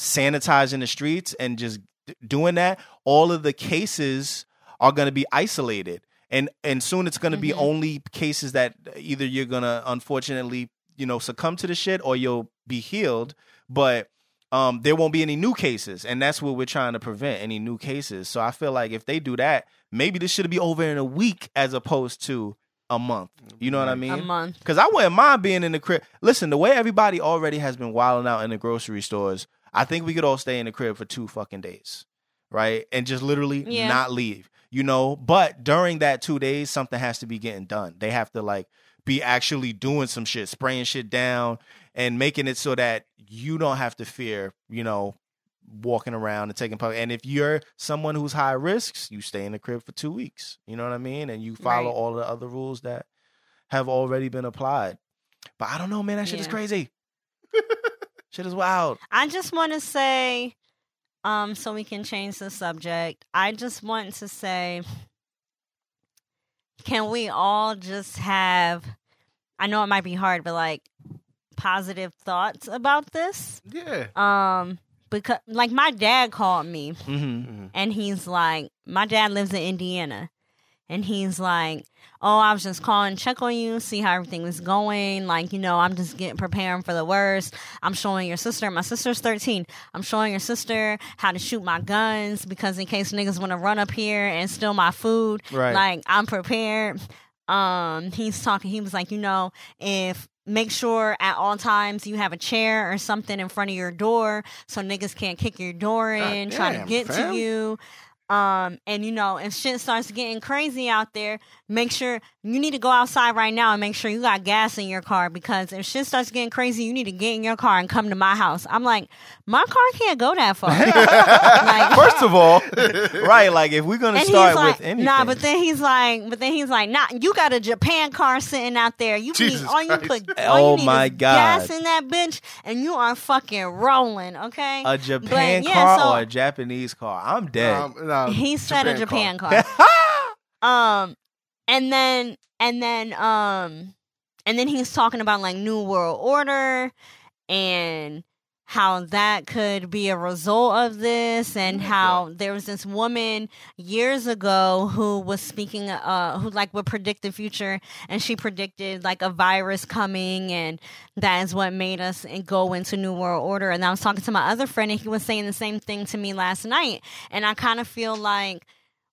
sanitizing the streets and just doing that, all of the cases are going to be isolated. And and soon it's going to be Mhm. only cases that either you're going to unfortunately, you know, succumb to the shit or you'll be healed, but um, there won't be any new cases, and that's what we're trying to prevent any new cases. So I feel like if they do that, maybe this should be over in a week as opposed to a month. You know what I mean? A month. Because I wouldn't mind being in the crib. Listen, the way everybody already has been wilding out in the grocery stores, I think we could all stay in the crib for two fucking days, right? And just literally Yeah. not leave, you know? But during that two days, something has to be getting done. They have to like be actually doing some shit, spraying shit down and making it so that you don't have to fear, you know, walking around and taking public. And if you're someone who's high risks, you stay in the crib for two weeks. You know what I mean? And you follow Right. all the other rules that have already been applied. But I don't know, man. That shit is crazy. shit is wild. I just want to say, um, so we can change the subject. I just want to say, can we all just have? I know it might be hard, but like positive thoughts about this. Yeah. Um, because like my dad called me Mm-hmm. Mhm. and he's like, my dad lives in Indiana. And he's like, oh, I was just calling, check on you, see how everything was going. Like, you know, I'm just getting preparing for the worst. I'm showing your sister, my sister's 13. I'm showing your sister how to shoot my guns because in case niggas want to run up here and steal my food, Right. like I'm prepared. Um, he's talking, he was like, you know, if make sure at all times you have a chair or something in front of your door so niggas can't kick your door in, try to get fam. to you. Um, and you know, if shit starts getting crazy out there, make sure you need to go outside right now and make sure you got gas in your car because if shit starts getting crazy, you need to get in your car and come to my house. I'm like, my car can't go that far. like, First of all, right? Like if we're gonna and start he's like, with anything, nah, but then he's like, but then he's like, nah, you got a Japan car sitting out there. You Jesus need all you Christ. put, all Oh you need my is God. gas in that bitch, and you are fucking rolling. Okay, a Japan yeah, car so- or a Japanese car, I'm dead. Um, nah, he said a Japan car. car. um, and then and then um, and then he's talking about like New World Order and how that could be a result of this and how there was this woman years ago who was speaking uh who like would predict the future and she predicted like a virus coming and that is what made us go into new world order. And i was talking to my other friend and he was saying the same thing to me last night. And i kind of feel like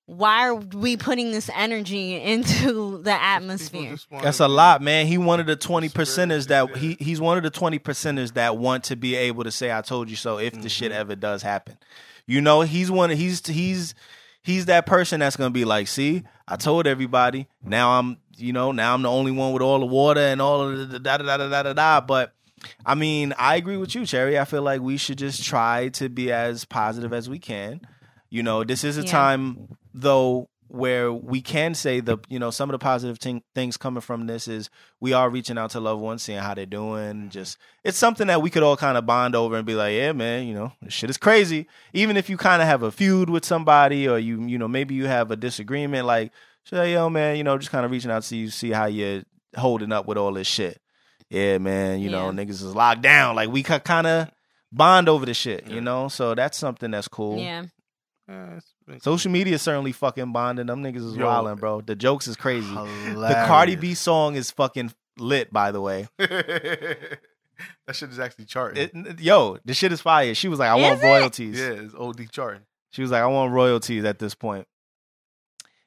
why are we putting this energy into the atmosphere That's a lot, man. He one of the twenty percenters that he he's one of the twenty percenters that want to be able to say "I told you so" if the shit ever does happen. You know, he's one. He's he's he's that person that's gonna be like, "See, I told everybody. Now I'm, you know, now I'm the only one with all the water and all of the da da da da da da da." But I mean, I agree with you, Cherry. I feel like we should just try to be as positive as we can. You know, this is a Yeah. time though where we can say the you know some of the positive thing, things coming from this is we are reaching out to loved ones, seeing how they're doing. Mm-hmm. Just it's something that we could all kind of bond over and be like, yeah, man, you know, this shit is crazy. Even if you kind of have a feud with somebody or you you know maybe you have a disagreement, like say, yo, man, you know, just kind of reaching out to you, see how you're holding up with all this shit. Yeah, man, you know, niggas is locked down. Like we could kind of bond over the shit, you know. So that's something that's cool. yeah Yeah, it's- Social media is certainly fucking bonding. Them niggas is Yo. wilding, bro. The jokes is crazy. The. Cardi B song is fucking lit, by the way. that shit is actually charting. It, yo, the shit is fire. She was like, I Is want it? royalties. yeah, it's OD charting. She was like, I want royalties at this point.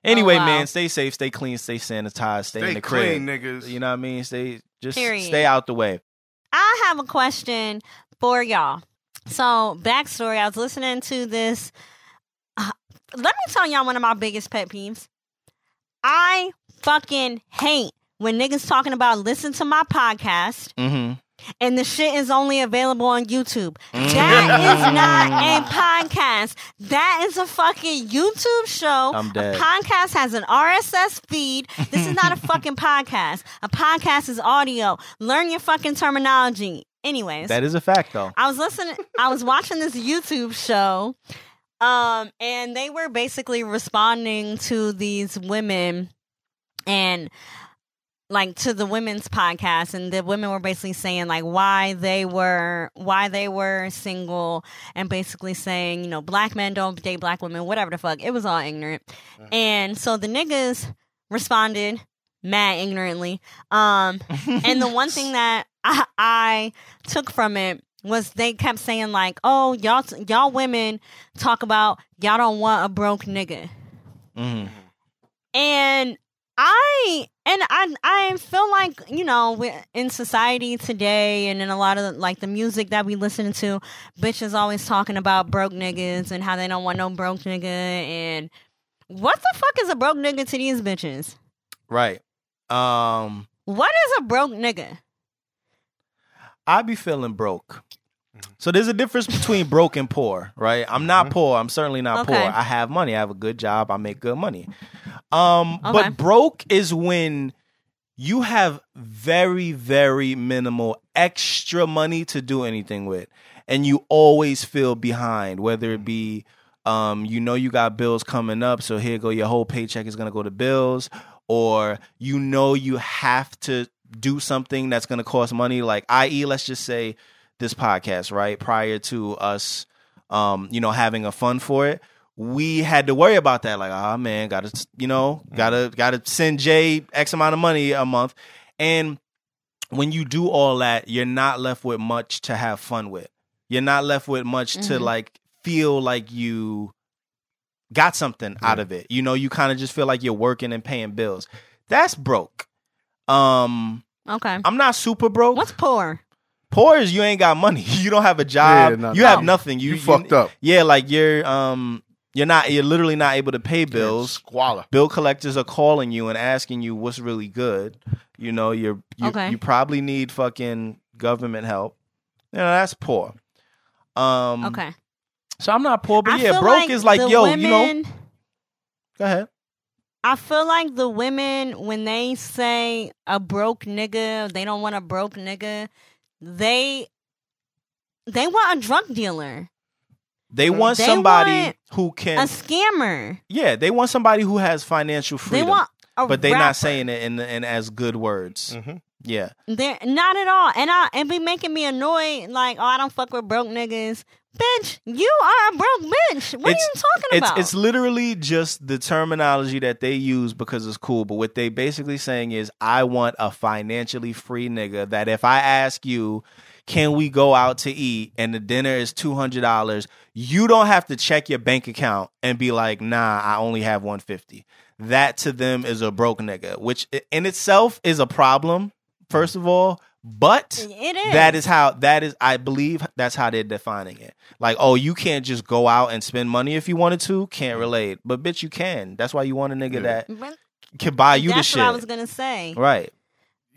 Anyway, Oh, wow. man, stay safe, stay clean, stay sanitized, stay, in Stay the crib. clean, niggas. You know what I mean? Stay just Period. stay out the way. I have a question for y'all. So, backstory I was listening to this. Let me tell y'all one of my biggest pet peeves. I fucking hate when niggas talking about listen to my podcast Mm-hmm. and the shit is only available on YouTube. That is not a podcast. That is a fucking YouTube show. I'm dead. A podcast has an RSS feed. This is not a fucking podcast. A podcast is audio. Learn your fucking terminology. Anyways, That is a fact, though. I was listening. I was watching this YouTube show, um, and they were basically responding to these women, and like to the women's podcast, and the women were basically saying like why they were why they were single, and basically saying you know black men don't date black women, whatever the fuck. It was all ignorant, and so the niggas responded mad ignorantly. Um, and the one thing that I, I took from it was they kept saying like, "Oh, y'all, y'all women talk about y'all don't want a broke nigga," Mhm. and I and I I feel like you know in society today and in a lot of like the music that we listen to, bitches always talking about broke niggas and how they don't want no broke nigga and what the fuck is a broke nigga to these bitches? Right. Um, What is a broke nigga? I be feeling broke. So there's a difference between broke and poor, right? I'm not poor. I'm certainly not Okay. poor. I have money. I have a good job. I make good money. Um, Okay. but broke is when you have very, very minimal extra money to do anything with, and you always feel behind. Whether it be, um, you know, you got bills coming up, so here go your whole paycheck is gonna go to bills, or you know you have to do something that's gonna cost money. Like, i.e., let's just say this podcast, right? Prior to us, um, you know, having a fund for it, we had to worry about that. Like, oh man, gotta you know, gotta gotta send Jay X amount of money a month. And when you do all that, you're not left with much to have fun with. You're not left with much to Mhm. like feel like you got something out of it. You know, you kind of just feel like you're working and paying bills. That's broke. Um, Okay. I'm not super broke. What's poor? Poor is you ain't got money. You don't have a job. Yeah, no, you no. have nothing. You, You fucked up. Yeah, like you're um you're not you're literally not able to pay bills. Squalor. Bill collectors are calling you and asking you what's really good. You know, you're you, Okay. you probably need fucking government help. You know, that's poor. Um Okay. So I'm not poor, but I yeah, feel broke is like, yo, women, you know. Go ahead. I feel like the women when they say a broke nigga, they don't want a broke nigga. They they want a drug dealer, They want They somebody want who can a can scammer. Yeah, they want somebody who has financial freedom. They want a but they rapper. not saying it in in as good words. Mm-hmm. Yeah. They're not at all. And I and be making me annoyed, like, oh, I don't fuck with broke niggas. Bitch, you are a broke bitch. What It's- are you talking It's about? it's literally just the terminology that they use because it's cool. But what they basically saying is, I want a financially free nigga that if I ask you, can we go out to eat and the dinner is two hundred dollars, you don't have to check your bank account and be like, nah, I only have one fifty. That to them is a broke nigga, which in itself is a problem. First of all, but it is. that is how that is i believe that's how they're defining it. Like oh you can't just go out and spend money if you wanted to? Can't relate. But bitch you can. That's why you want a nigga that can buy you That's the what I shit. was gonna say. right.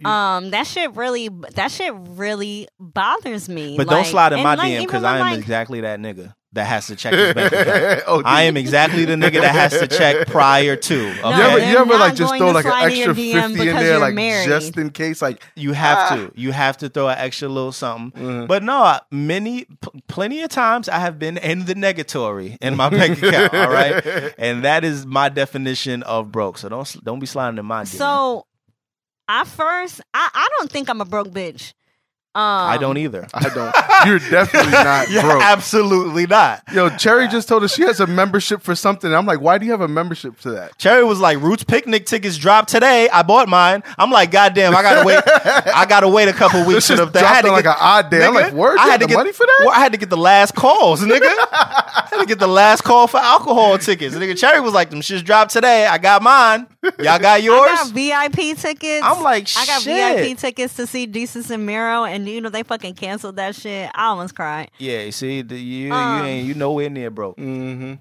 Um, that shit really, that shit really bothers me. but don't slide in my like, dm because i am like, exactly that nigga that has to check his bank account oh, i am exactly the nigga that has to check prior to okay? No, You ever, they're you ever not like just going throw to like an slide your extra DM fifty in because there, you're like married. just in case? Like, You have Ah. to. You have to throw an extra little something. Mhm. But no, many, p- plenty of times I have been in the negatory in my bank account. All right, and that is my definition of broke. So don't don't be sliding in my. DM. So, I first, I, I don't think I'm a broke bitch. Um, I don't either. I don't. You're definitely not Yeah, broke. absolutely not. Yo, Cherry just told us she has a membership for something. I'm like, why do you have a membership to that? Cherry was like, "Roots picnic tickets dropped today. I bought mine." I'm like, "God damn, I gotta wait. I gotta wait a couple weeks This for just the. I had to on like get- an odd day. I'm Nigga, like, word, I had to the get money for that? Well, I had to get the last calls, nigga. I had to get the last call for alcohol tickets. Nigga, Cherry was like, "Them shits dropped today. I got mine. Y'all got yours." I got VIP tickets. I'm like, I got shit. VIP tickets to see Desus and Mero, and you know they fucking canceled that shit. I almost cried. yeah, see, the, you Um, you ain't you nowhere near broke. Mm-hmm.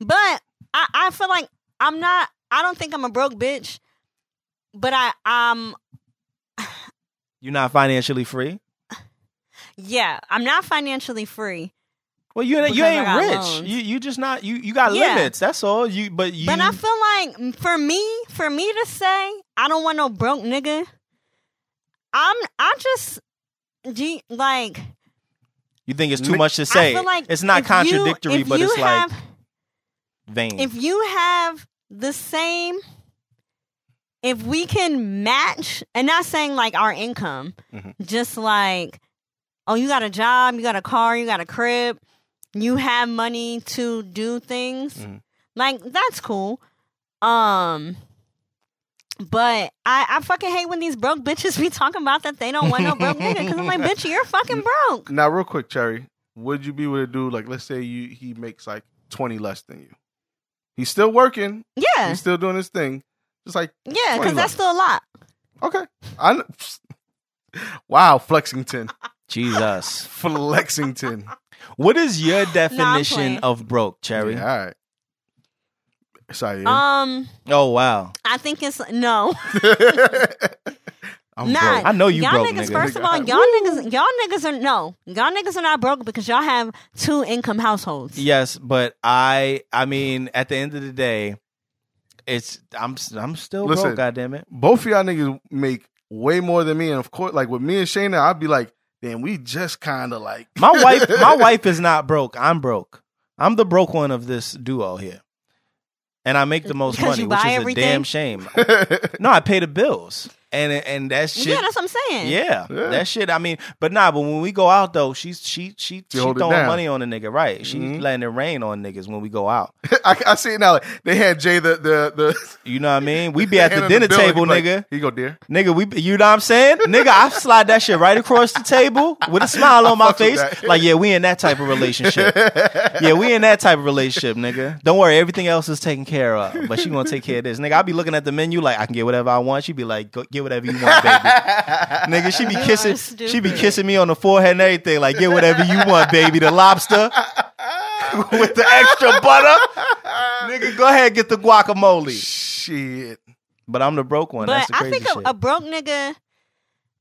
But I, I feel like I'm not. I don't think I'm a broke bitch. But I um You're not financially free. yeah, I'm not financially free. Well, you ain't you ain't rich. loans. You you just not you you got Yeah. limits. That's all. You but you. But I feel like for me, for me to say I don't want no broke nigga, I'm I just G like you think it's too much to say. like it's not if you- contradictory, but it's have, like vain. if you have the same if we can match and not saying like our income Mhm. just like oh you got a job you got a car you got a crib you have money to do things Mhm. like that's cool um but I, I fucking hate when these broke bitches be talking about that they don't want no broke nigga because I'm like, bitch, you're fucking broke. Now, real quick, Cherry, would you be with a dude like, let's say you he makes like twenty less than you? He's still working. Yeah, He's still doing his thing. Just like, yeah, because that's still a lot. okay, I. Wow, Flexington, Jesus. Flexington. What is your definition playing. of broke, Cherry? Yeah, all right. Sorry. Um, Oh wow. I think it's no. I'm Nah, broke. I know you y'all broke, niggas. nigga. First of all, y'all niggas, y'all niggas are no, y'all niggas are not broke because y'all have two income households. Yes, but I I mean at the end of the day, it's I'm I'm still Listen. broke, goddamn it. Both of y'all niggas make way more than me, and of course, like with me and Shayna, I'd be like, damn, we just kind of like My wife my wife is not broke. I'm broke. I'm the broke one of this duo here. And I make the most Because money, which is everything? a damn shame. No, I pay the bills. And and that shit. yeah, that's what I'm saying. Yeah, Yeah. that shit. I mean, but nah. But when we go out though, she's she she she, hold it throwing money on a nigga, right? She Mhm. letting it rain on niggas when we go out. I, I see it now. Like, they had Jay the the the. You know what I mean? We be at the dinner bill, table, he like, nigga. He go dear. Nigga, we you know what I'm saying? nigga, I slide that shit right across the table with a smile on my face. Like, yeah, we in that type of relationship. yeah, we in that type of relationship, nigga. Don't worry, everything else is taken care of. But she gonna take care of this. Nigga, I be looking at the menu like I can get whatever I want. She be like, Go, get whatever you want, baby. nigga, she be You kissing she be kissing me on the forehead and everything. Like, get whatever you want, baby. The lobster with the extra butter. nigga, go ahead get the guacamole. Shit. But I'm the broke one. But That's the I think shit. a, a broke nigga,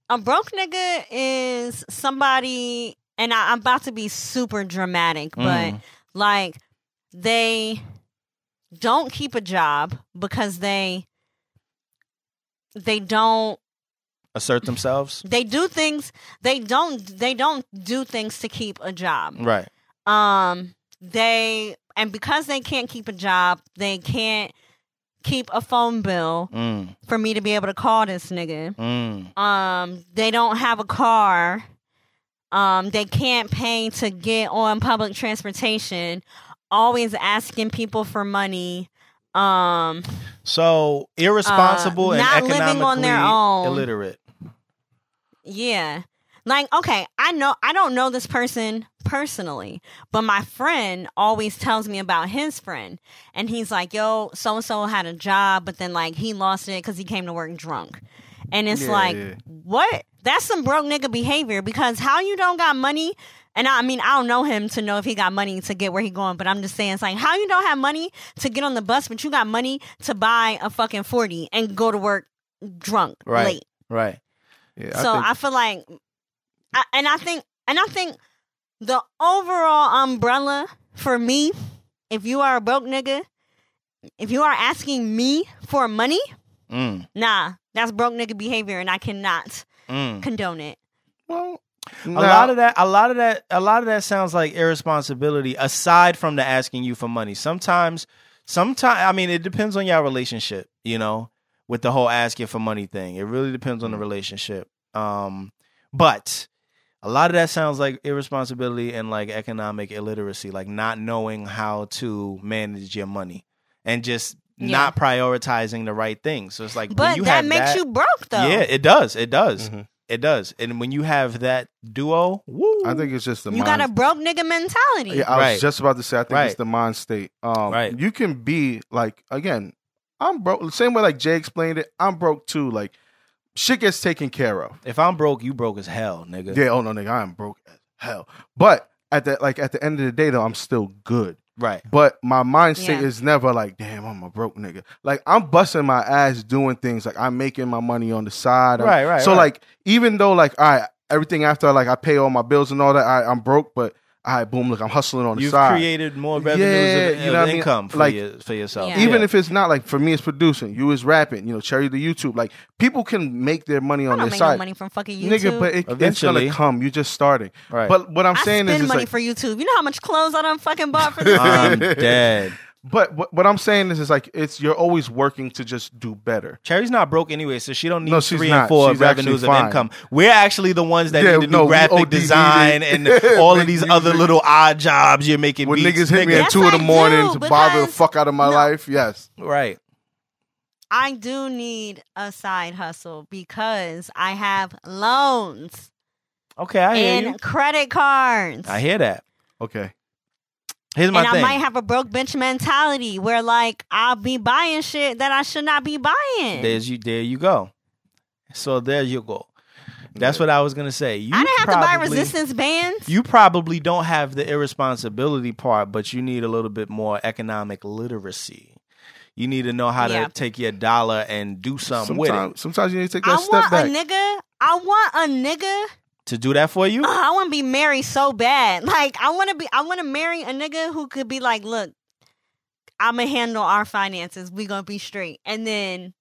a broke nigga is somebody, and I, I'm about to be super dramatic, but Mm. like they don't keep a job because they they don't Assert themselves. they do things they don't they don't do things to keep a job Right. um they and because they can't keep a job they can't keep a phone bill Mm, for me to be able to call this nigga mm. um they don't have a car um they can't pay to get on public transportation always asking people for money um So irresponsible Uh, and not living on their own. illiterate. Yeah. Like, okay, I know I don't know this person personally, but my friend always tells me about his friend. And he's like, yo, so and so had a job, but then like he lost it because he came to work drunk. And it's Yeah, like, yeah. what? That's some broke nigga behavior because how you don't got money and I, I mean, I don't know him to know if he got money to get where he going, but I'm just saying, it's like how you don't have money to get on the bus, but you got money to buy a fucking forty and go to work drunk Right. late Right. Yeah, so I think, I feel like, I, and I think, and I think the overall umbrella for me, if you are a broke nigga, if you are asking me for money, Mm, nah, that's broke nigga behavior, and I cannot mm. condone it. well, A lot of that, a lot of that, a lot of that sounds like irresponsibility. Aside from the asking you for money, sometimes, sometimes, I mean, it depends on your relationship. You know, with the whole asking for money thing, it really depends on the relationship. Um, but a lot of that sounds like irresponsibility and like economic illiteracy, like not knowing how to manage your money and just Yeah. not prioritizing the right things. So it's like, But that makes that, you broke, though. Yeah, it does. It does. Mhm. It does. And when you have that duo, woo, I think it's just the you mind. got a broke nigga mentality. Yeah, I Right. was just about to say. I think Right. it's the mind state. Um, Right. You can be like again. I'm broke. The same way like Jay explained it. I'm broke too. Like shit gets taken care of. if I'm broke, you broke as hell, nigga. Yeah. Oh no, nigga, I am broke as hell. But at the like at the end of the day, though, I'm still good. Right. But my mindset Yeah. is never like, damn, I'm a broke nigga. Like I'm busting my ass doing things. Like I'm making my money on the side. I'm- Right, right, So right. like even though like all right, everything after like I pay all my bills and all that, I, I'm broke. But all right, boom, look, I'm hustling on the side. You've side. created more revenues Yeah, of, you of know what I mean? income for, Like, your, for yourself. Yeah. Even Yeah. if it's not like for me, it's producing. You is rapping. You know, Cherry the YouTube. Like people can make their money I on don't their make side, no money from fucking YouTube. nigga. But it, it's Eventually. gonna come. You just starting. Right. But what I'm I saying spend is, it's money like, for YouTube. You know how much clothes I done fucking bought for this? I'm dead. But what, what I'm saying is, is like it's you're always working to just do better. Cherry's not broke anyway, so she don't need No, she's three not. and four She's revenues of income. We're actually the ones that Yeah, need to do no, we graphic ODD. design and all of these other little odd jobs you're making. When beats, niggas hit me nigga. at Yes, two in the morning do, to bother the fuck out of my No. life, yes. Right. I do need a side hustle because I have loans Okay, I hear and you. credit cards. I hear that. Okay. Here's my and thing. I might have a broke bitch mentality where like I'll be buying shit that I should not be buying. There's you. There you go. So there you go. That's what I was gonna say. You I didn't have to buy resistance bands. You probably don't have the irresponsibility part, but you need a little bit more economic literacy. You need to know how Yeah. to take your dollar and do something with it. Sometimes, sometimes you need to take I that step want back. a nigga. I want a nigga. To do that for you? Uh, I want to be married so bad. Like I want to be. I want to marry a nigga who could be like, look, I'm gonna handle our finances. We gonna be straight. And then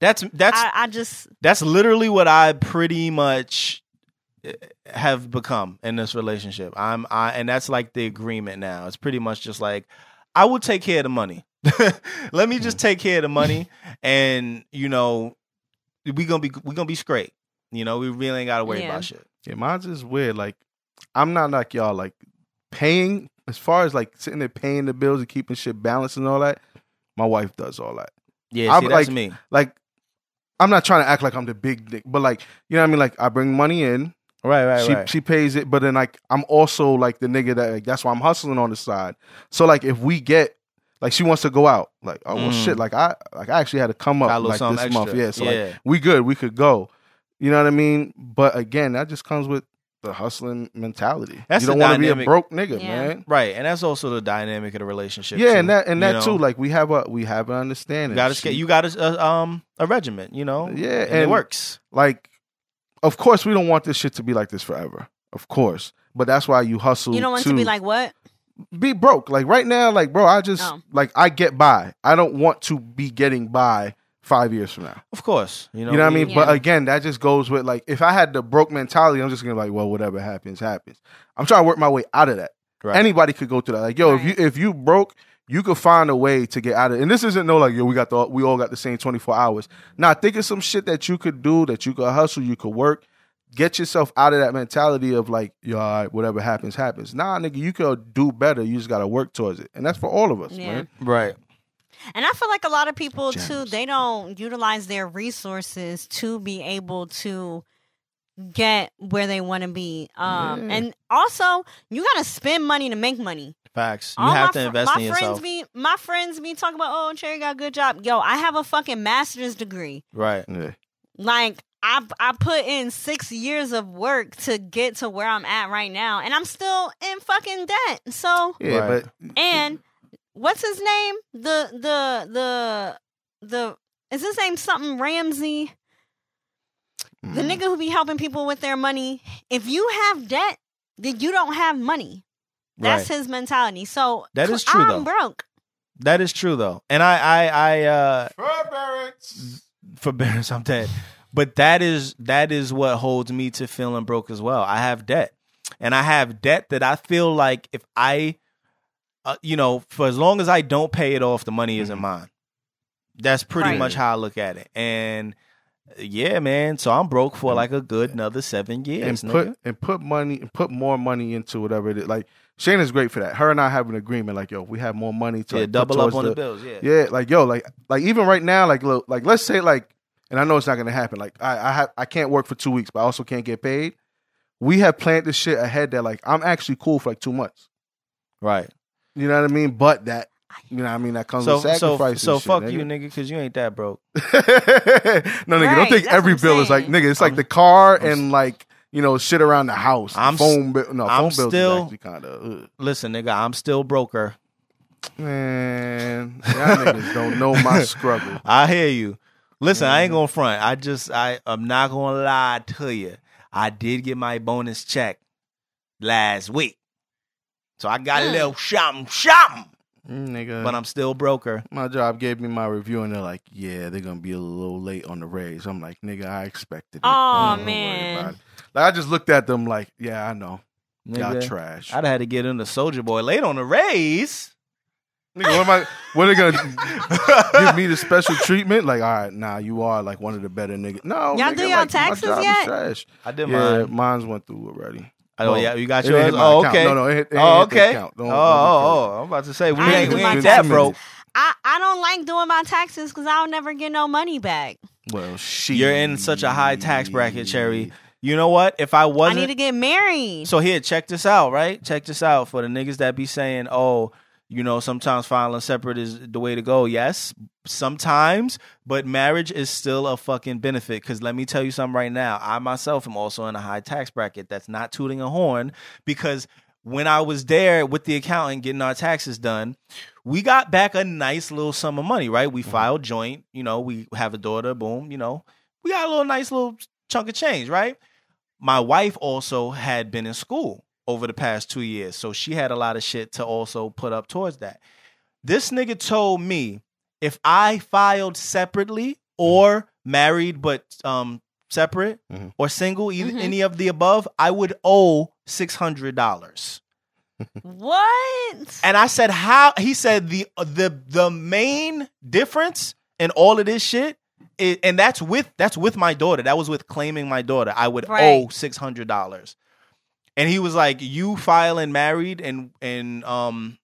That's that's I, I just that's literally what I pretty much eh, have become in this relationship. I'm I and that's like the agreement now. It's pretty much just like I will take care of the money. Let me just take care of the money and you know we gonna be we gonna be straight. You know, we really ain't gotta worry Yeah. about shit. Yeah, mine's is weird. Like, I'm not like y'all. Like, paying as far as like sitting there paying the bills and keeping shit balanced and all that. My wife does all that. Yeah, I'm that's like- me. Like, I'm not trying to act like I'm the big dick, but like, you know what I mean? Like, I bring money in, Right, right, she right. she pays it, but then like, I'm also like the nigga that like, that's why I'm hustling on the side. So like, if we get like she wants to go out, like, oh well, Mm. shit, like I like I actually had to come up like this month, yeah. So Yeah. like, we good, we could go. You know what I mean? But again, that just comes with the hustling mentality. That's you the don't want to be a broke nigga, Yeah. man. right, and that's also the dynamic of the relationship. Yeah, too, and that and that know? too. Like we have a we have an understanding. You got to She- you got a, uh, um a regiment, you know. Yeah, and, it works. like, of course, we don't want this shit to be like this forever. Of course, but that's why you hustle. You don't want to be like what? be broke. Like right now, like bro, I just Oh. like I get by. I don't want to be getting by five years from now. Of course, you know. You know what I we- mean? But again, that just goes with like if I had the broke mentality, I'm just gonna be like, well, whatever happens, happens. I'm trying to work my way out of that. Right. Anybody could go through that. Like, yo, Right. if you if you broke, you could find a way to get out of it. And this isn't no like, yo, we got the we all got the same 24 hours. Nah, think of some shit that you could do, that you could hustle, you could work. Get yourself out of that mentality of like, yo, all right, whatever happens, happens. Nah, nigga, you could do better. You just gotta work towards it. And that's for all of us, Yeah. man. right. And I feel like a lot of people too, they don't utilize their resources to be able to get where they want to be. Um Yeah. and also you gotta spend money to make money. Facts. You All have my to fr- invest my in friends yourself. be my friends be talking about, oh Cherry got a good job. Yo, I have a fucking master's degree. right. Yeah. Like I I put in six years of work to get to where I'm at right now, and I'm still in fucking debt. So Yeah, Right. but and what's his name? The the the the is his name something Ramsey? The mm, nigga who be helping people with their money. If you have debt, then you don't have money. That's right. his mentality. So That is true, I'm though. broke. That is true though. And I I I uh forbearance. forbearance, I'm dead. But that is that is what holds me to feeling broke as well. I have debt, and I have debt that I feel like if I, uh, you know, for as long as I don't pay it off, the money isn't mine. That's pretty Right. much how I look at it. And yeah, man. So I'm broke for like a good another seven years. and put nigga. and put money and put more money into whatever it is. Like Shayna's great for that. Her and I have an agreement. Like, yo, we have more money to yeah, like, double up on the, bills. Yeah, Yeah, like yo, like like even right now, like look, like let's say like, and I know it's not gonna happen. Like I I have I can't work for two weeks, but I also can't get paid. We have planned this shit ahead that like I'm actually cool for like two months. right. You know what I mean? But that you know what I mean that comes So with so so and shit, fuck nigga. you, nigga, because you ain't that broke. no, nigga, don't think every what I'm bill is like nigga. It's like I'm- the car I'm- and like you know shit around the house. I'm phone bill. No, I'm phone bills still- is actually kind of. Listen, nigga, I'm still broker. Man, y'all niggas don't know my struggle. I hear you. Listen, I ain't gonna front. I just I I'm not gonna lie to you. I did get my bonus check last week. So I got a Mm. little something, something. Mm, nigga. But I'm still broker. my job gave me my review and they're like, yeah, they're gonna be a little late on the raise. I'm like, nigga, I expected it. Aw, Don't man. it. Like I just looked at them like, yeah, I know. Y'all trash. I'd have had to get in the Soulja Boy late on the raise. Nigga, what am I what are they gonna give me the special treatment? Like, all right, nah, you are like one of the better niggas. No, Y'all nigga, do y'all like, taxes my job is yet? trash. I did yeah, mine. mine's went through already. Oh Well, yeah, you got It didn't yours. Oh account. okay. No, no, it, it oh ain't hit the okay. Oh Don't- oh don't oh, oh. I'm about to say we I ain't ain't, do we my ain't that taxes. broke. I, I don't like doing my taxes because I'll never get no money back. Well, she. You're in such a high tax bracket, Cherry. You know what? If I I wasn't I need to get married. So here, check this out, right? Check this out for the niggas that be saying, "Oh, you know, sometimes filing separate is the way to go." Yes, sometimes, but marriage is still a fucking benefit. Because let me tell you something right now. I myself am also in a high tax bracket. That's not tooting a horn because when I was there with the accountant getting our taxes done, we got back a nice little sum of money. Right? We mm-hmm. filed joint. You know, we have a daughter. Boom. You know, we got a little nice little chunk of change. Right? my wife also had been in school over the past two years, so she had a lot of shit to also put up towards that. This nigga told me if I filed separately or married but um separate Mhm. or single, either Mhm. any of the above, I would owe six hundred dollars. what? And I said, how? He said the the the main difference in all of this shit it, and that's with that's with my daughter. That was with claiming my daughter. I would Right. owe six hundred dollars. And he was like, "You filing married and and um,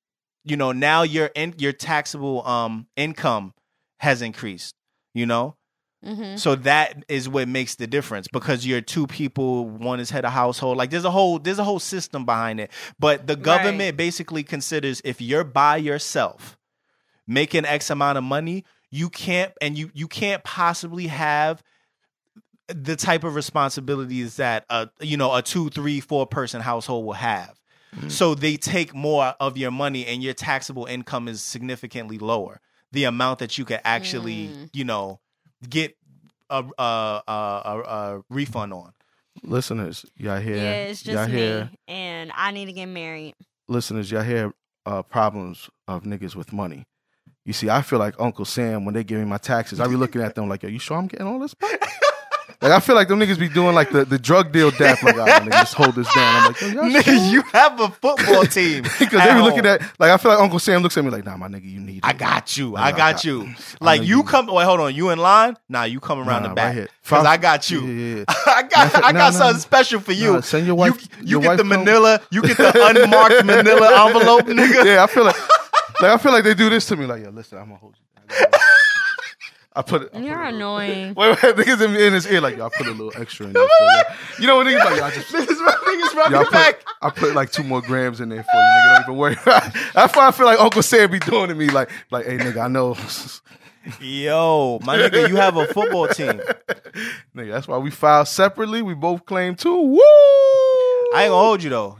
you know now your in, your taxable um income has increased. You know, hmm so that is what makes the difference because you're two people, one is head of household. Like there's a whole there's a whole system behind it. But the government basically considers if you're by yourself making X amount of money, you can't and you you can't possibly have the type of responsibilities that a you know a two, three, four person household will have. So they take more of your money and your taxable income is significantly lower. The amount that you could actually, Mm. you know, get a a, a, a, a refund on. Listeners, y'all hear? Yeah, it's just y'all just hear? me, and I need to get married. Listeners, y'all hear uh, problems of niggas with money. You see, I feel like Uncle Sam when they give me my taxes. I be looking at them like, are you sure I'm getting all this back?" like I feel like them niggas be doing like the, the drug deal death. Like, all right, nigga, just hold this down. I'm like, y'all sure? You have a football team. Because they be home. looking at like I feel like Uncle Sam looks at me like, nah, my nigga, you need. I got you. Nah, I I got you. Like you come. Wait, hold on. You in line? Nah, you come around Nah, the back because I got you. Yeah. I got. Nah, I got nah. something special for you. Nah, send your wife- You, you your get wife the. Manila. You get the unmarked Manila envelope, nigga. yeah, I feel like, like I feel like they do this to me. Like, yo, listen, I'm gonna hold you. Down. I put it. I put You're a little- annoying. Wait, wait, niggas in, in his ear like, yo, I put a little extra in there. For you. you know what niggas like? Yo, I just. Niggas, run- niggas Yo, running I, put, back. I put like two more grams in there for you, nigga. Don't even worry. That's why I feel like Uncle Sam be doing to me, like, like, hey, nigga, I know, Yo, my nigga, you have a football team. nigga. That's why we filed separately. We both claim two. Woo! I ain't gonna hold you though.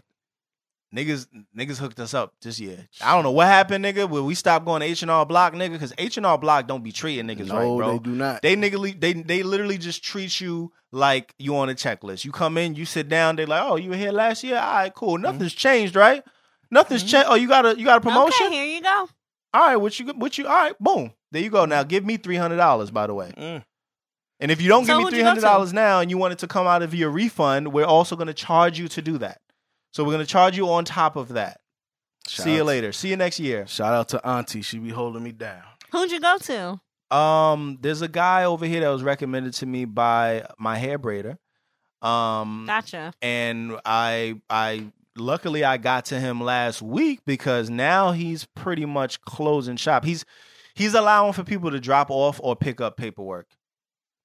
Niggas, niggas hooked us up this year. I don't know what happened, nigga. Will we stop going to H and R Block, nigga? Because H and R Block don't be treating niggas no, right, bro. they do not. They nigga, they they literally just treat you like you on a checklist. You come in, you sit down. They like, oh, you were here last year. All right, cool. Mm-hmm. Nothing's changed, right? Nothing's mm-hmm. changed. Oh, you got a you got a promotion. Okay, here you go. All right, what you what you? All right, boom. There you go. Now mm-hmm. give me three hundred dollars. By the way, Mm. and if you don't So give me who'd three you go hundred dollars now, and you want it to come out of your refund, we're also going to charge you to do that. So we're going to charge you on top of that. Shout See you out- later. See you next year. Shout out to Auntie. She be holding me down. Who'd you go to? Um, there's a guy over here that was recommended to me by my hair braider. Um, Gotcha. and I I luckily I got to him last week because now he's pretty much closing shop. He's he's allowing for people to drop off or pick up paperwork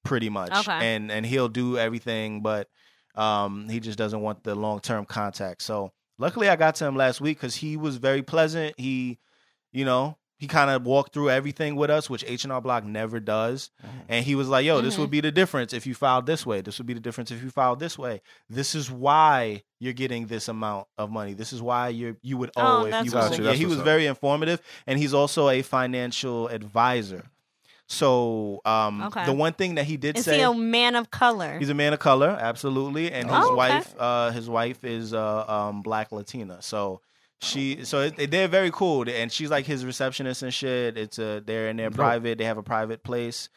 pretty much. Okay. And and he'll do everything but um he just doesn't want the long-term contact. So luckily I got to him last week cuz he was very pleasant. He you know, he kind of walked through everything with us, which H&R Block never does. And he was like, yo, this Mhm. would be the difference if you filed this way. This would be the difference if you filed this way. This is why you're getting this amount of money. This is why you you would owe Oh, if that's you cool. Gotcha, yeah, he was up. very informative and he's also a financial advisor. So um Okay. the one thing that he did Is say he a man of color? He's a man of color, absolutely, and his Oh, okay. wife, uh, his wife is uh, um, black Latina. So she, so it, they're very cool, and she's like his receptionist and shit. It's a they're in their Dope. private. They have a private place.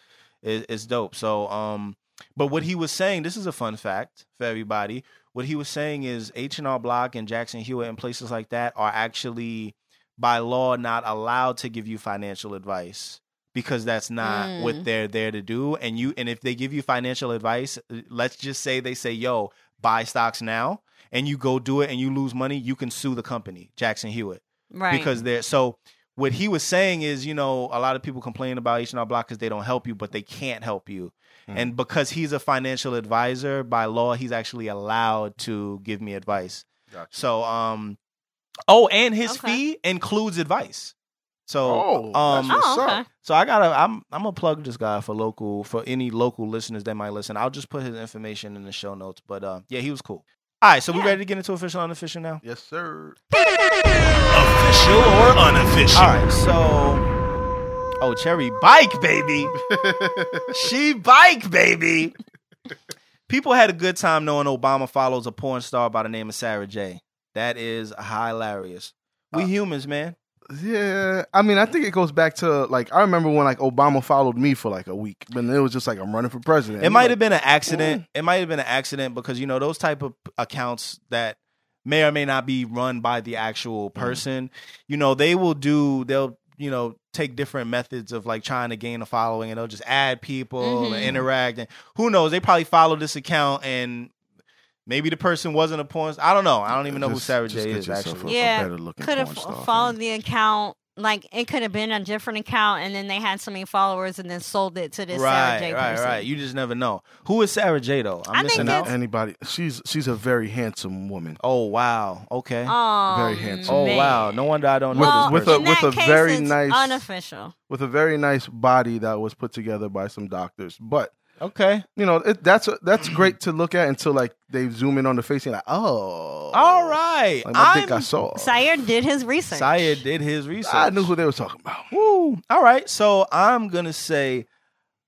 It, it's dope. So, um, but what he was saying, this is a fun fact for everybody. What he was saying is H and R Block and Jackson Hewitt and places like that are actually by law not allowed to give you financial advice because that's not Mm. what they're there to do and you and if they give you financial advice let's just say they say yo buy stocks now and you go do it and you lose money you can sue the company Jackson Hewitt right. because they're so what he was saying is you know a lot of people complain about H&R Block because they don't help you but they can't help you Mm. and because he's a financial advisor by law he's actually allowed to give me advice Gotcha. so um oh and his Okay. fee includes advice so Oh, um that's Oh, okay. so I gotta I'm I'm gonna plug this guy for local for any local listeners that might listen. I'll just put his information in the show notes. But uh yeah, he was cool. All right, so we ready to get into official unofficial now? Yes, sir. Official or unofficial? All right, so Oh, Cherry bike, baby. she bike, baby. People had a good time knowing Obama follows a porn star by the name of Sarah J. That is hilarious. We Uh, humans, man. Yeah, I mean, I think it goes back to like I remember when like Obama followed me for like a week, but it was just like I'm running for president. It I'm might like, have been an accident. It might have been an accident because you know those type of accounts that may or may not be run by the actual person. You know, they will do. They'll you know, take different methods of like trying to gain a following, and they'll just add people Mhm. and interact. And who knows? They probably follow this account, and maybe the person wasn't a porn. star. I don't know. I don't even know who Sarah just J get is actually. a- Yeah, Could have porn followed fam. the account. Like it could have been a different account, and then they had so many followers, and then sold it to this Sarah Right, J right, person. right. You just never know. Who is Sarah J though? I'm I missing it's- out. Anybody? She's she's a very handsome woman. Oh wow. Okay. Oh, Very handsome. oh man. wow. No wonder I don't know Well, this with a- in with that a case, very it's nice- unofficial. with a very nice body that was put together by some doctors. But okay. you know, it, that's that's great to look at until like they zoom in on the face and like, oh, All right. Like I think I saw. Syer did his research. Syer did his research. I knew who they were talking about. Woo. All right. So I'm gonna say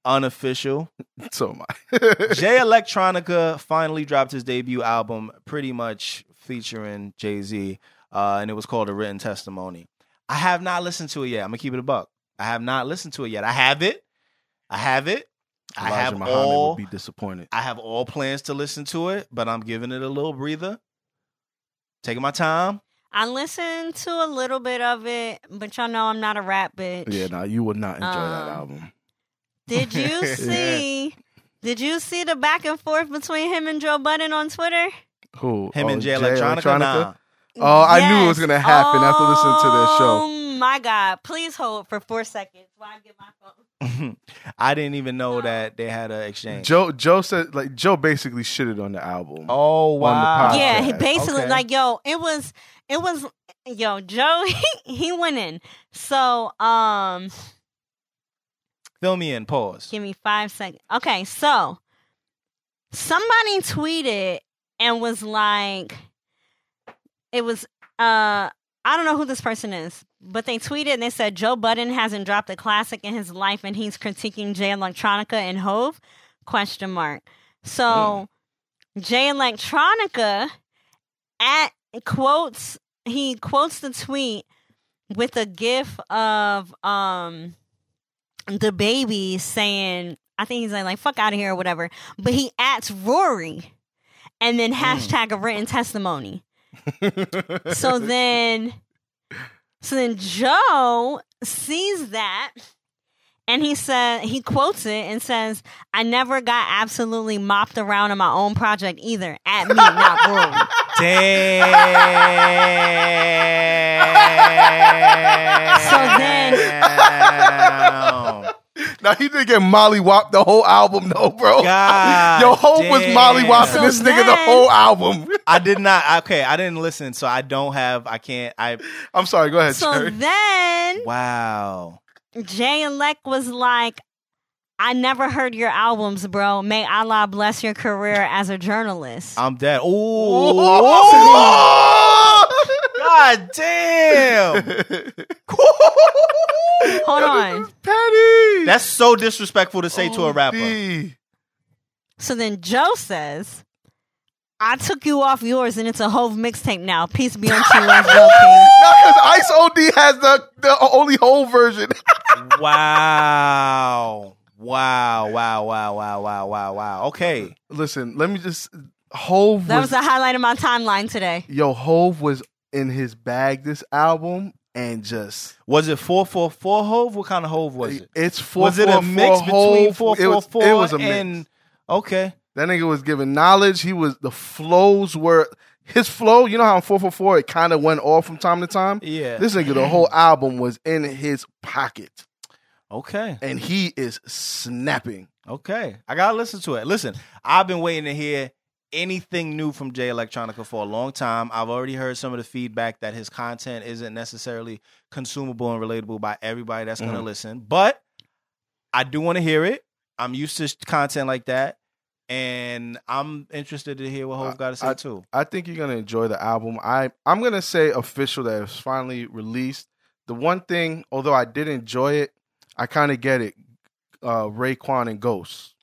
unofficial. So am I. Jay Electronica finally dropped his debut album, pretty much featuring Jay Z, uh, and it was called A Written Testimony. I have not listened to it yet. I'm gonna keep it a buck. I have not listened to it yet. I have it. I have it. I have Muhammad all. would be disappointed. I have all plans to listen to it, but I'm giving it a little breather. Taking my time. I listened to a little bit of it, but y'all know I'm not a rap bitch. Yeah, no, you would not enjoy that Um, album. Did you Yeah. see? Did you see the back and forth between him and Joe Budden on Twitter? Who? Him Oh, and Jay Electronica. Nah. Oh, I knew it was gonna happen after listening to their show. Oh my god! Please hold for four seconds while I get my phone. I didn't even know No. that they had an exchange. Joe Joe said like Joe basically shitted on the album. oh on the wow! Yeah, he basically Okay. like yo, it was it was yo, Joe he, he went in. So um Fill me in. Pause. give me five seconds. Okay, so somebody tweeted and was like it was uh I don't know who this person is, but they tweeted and they said Joe Budden hasn't dropped a classic in his life and he's critiquing Jay Electronica and Hove? Question mark. So Jay Electronica at quotes he quotes the tweet with a gif of um the baby saying I think he's like, like fuck out of here or whatever. But he adds Rory and then hashtag a written testimony. So then so then Joe sees that and he said he quotes it and says, I never got absolutely mopped around in my own project either. At me, not Rory. Damn. So then-. now he didn't get Molly Wop the whole album though, bro. God Yo, Hope was. Molly Wop So this nigga the whole album. I did not. Okay, I didn't listen, so I don't have. I can't. I. I'm sorry, go ahead, So Cherry. then Wow. Jay and Elect was like, I never heard your albums, bro. May Allah bless your career as a journalist. I'm dead. Ooh. Oh! God damn. Hold on. Petty. That's so disrespectful to say to a rapper. OD. So then Joe says, I took you off yours and it's a Hove mixtape now. Peace be on you. and Joe No, because Ice OD has the, the only Hove version. Wow. Wow, wow, wow, wow, wow, wow, wow. Okay. Listen, let me just. Hove That was was, the highlight of my timeline today. yo Hove was in his bag this album and just Was it four four four Hove? What kind of Hove was it? it's four. Was it a mix between four it was, four four It was a mix. and okay. That nigga was giving knowledge. He was the flows were his flow. You know how in four four four it kind of went off from time to time. Yeah. This nigga, the whole album was in his pocket, Okay. and he is snapping. Okay. I gotta listen to it. Listen, I've been waiting to hear anything new from Jay Electronica for a long time. I've already heard some of the feedback that his content isn't necessarily consumable and relatable by everybody that's gonna Mhm. listen. But I do want to hear it. I'm used to content like that. And I'm interested to hear what Hove got to say I- too. I think you're gonna enjoy the album. I I'm gonna say official that it's finally released. The one thing, although I did enjoy it, I kind of get it. Uh, Raekwon and Ghost.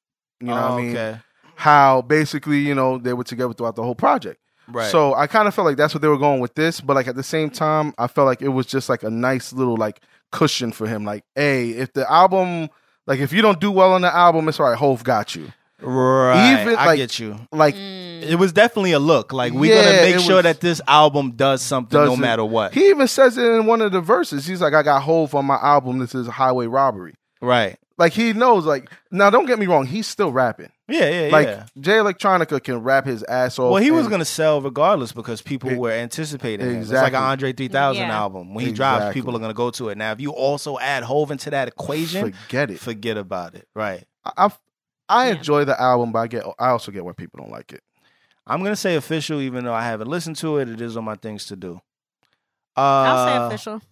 You know what I mean? Oh, Okay. How basically, you know, they were together throughout the whole project. Right. So I kind of felt like that's what they were going with this, but like at the same time, I felt like it was just like a nice little like cushion for him. Like, hey, if the album, like if you don't do well on the album, it's all right. Hove got you. right. even, I get you. Like Mm. it was definitely a look. Like we're Yeah, gonna make sure was- that this album does something no matter what. He even says it in one of the verses. He's like, I got Hove on my album. This is Highway Robbery. right. Like he knows. Like now, don't get me wrong. He's still rapping. Yeah, yeah, yeah. Like yeah. Jay Electronica can rap his ass off. Well, he was and- gonna sell regardless because people were anticipating it. It's like an Andre 3000 Yeah. album. When he drops, Exactly. people are gonna go to it. Now, if you also add Hove into that equation, forget it. forget about it. Right. I I, I Yeah. enjoy the album, but I get I also get why people don't like it. I'm gonna say official, even though I haven't listened to it. It is on my things to do. Uh, I'll say official.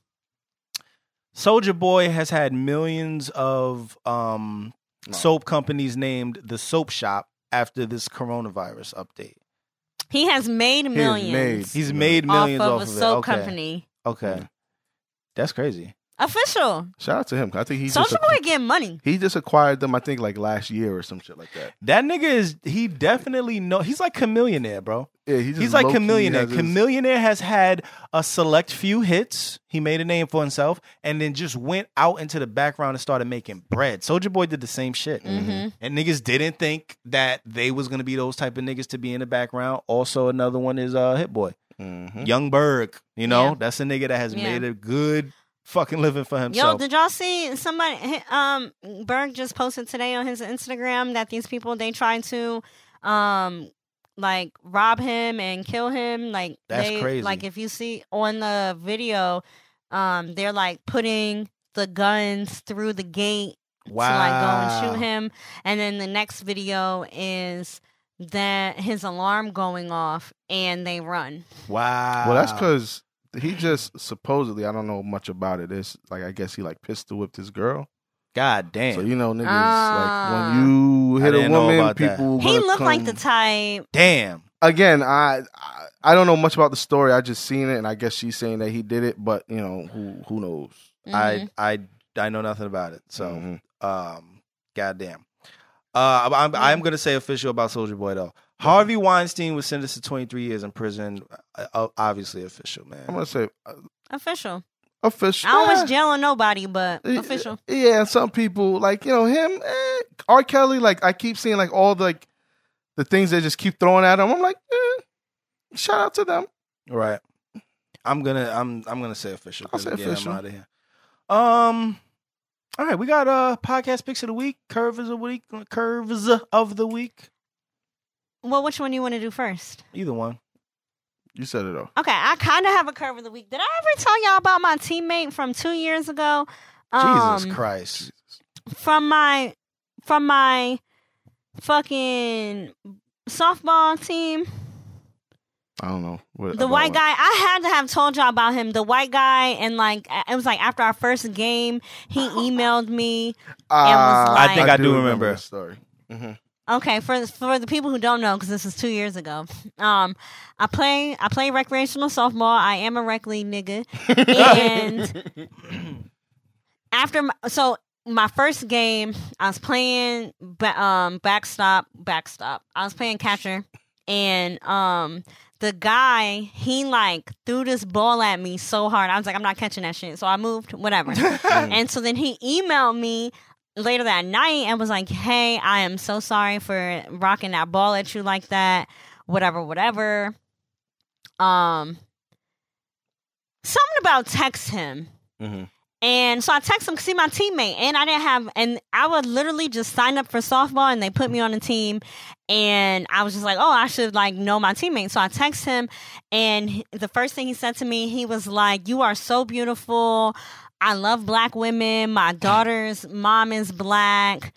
Soulja Boy has had millions of um, No. soap companies named the Soap Shop after this coronavirus update. He has made has millions. made- He's made millions off off, of a of, soap it. Okay. company. Okay, Yeah. that's crazy. Official. Shout out to him. I think he just Soulja Boy getting money. he just acquired them. I think like last year or some shit like that. That nigga is he definitely know he's like Chamillionaire, bro. Yeah, he He's like low-key Chamillionaire. has his- Chamillionaire has had a select few hits. He made a name for himself and then just went out into the background and started making bread. Soulja Boy did the same shit. Mhm. And niggas didn't think that they was gonna be those type of niggas to be in the background. Also, another one is uh Hit Boy. Mhm. Young Berg. You know, Yeah. that's a nigga that has Yeah. made a good fucking living for himself. Yo, did y'all see somebody? Um, Berg just posted today on his Instagram that these people they tried to, um, like rob him and kill him. Like That's they, crazy. Like if you see on the video, um, they're like putting the guns through the gate wow. to like go and shoot him, and then the next video is that his alarm going off and they run. Wow. Well, that's because he just supposedly I don't know much about it. It's like I guess he like pistol whipped his girl. God damn. So you know, niggas Ah. like when you hit a woman, people. He gonna looked like the type. damn. again. I, I I don't know much about the story. I just seen it, and I guess she's saying that he did it, but you know who who knows. Mhm. I I I know nothing about it. So Mhm. um goddamn. Uh I'm I'm gonna say official about Soulja Boy though. Harvey Weinstein was sentenced to 23 years in prison. Uh, uh, obviously official, man. I'm gonna say uh, official. official. I don't Eh, wish jail on nobody, but eh, official. Yeah, some people like you know him. Eh, R. Kelly, like I keep seeing like all the like the things they just keep throwing at him. I'm like, eh, shout out to them. Right. I'm gonna I'm I'm gonna say official. I'll 'cause say again, I'm official. out of here. Um. All right, we got uh podcast picks of the week, curves of the week, curves of the week. Well, which one do you want to do first? Either one. You said it though. Okay, I kind of have a curve of the week. Did I ever tell y'all about my teammate from two years ago? Jesus Um, Christ. From my, from my, fucking softball team. I don't know. What, The white what? guy, I had to have told y'all about him. The white guy, and like it was like after our first game, he emailed me. Ah, I think I do remember. the story. hmm Okay, for for the people who don't know, because this is two years ago. Um, I play I play recreational softball. I am a rec league nigga, and after my, so my first game, I was playing ba- um backstop backstop. I was playing catcher, and um the guy he like threw this ball at me so hard. I was like, I'm not catching that shit. So I moved, whatever. and so then he emailed me later that night and was like, Hey, I am so sorry for rocking that ball at you like that. Whatever, whatever. Um something about text him. Mhm. And so I text him, because see my teammate, and I didn't have, and I would literally just sign up for softball, and they put me on a team, and I was just like, oh, I should like know my teammate. So I text him, and the first thing he said to me, he was like, "You are so beautiful. I love black women. My daughter's mom is black,"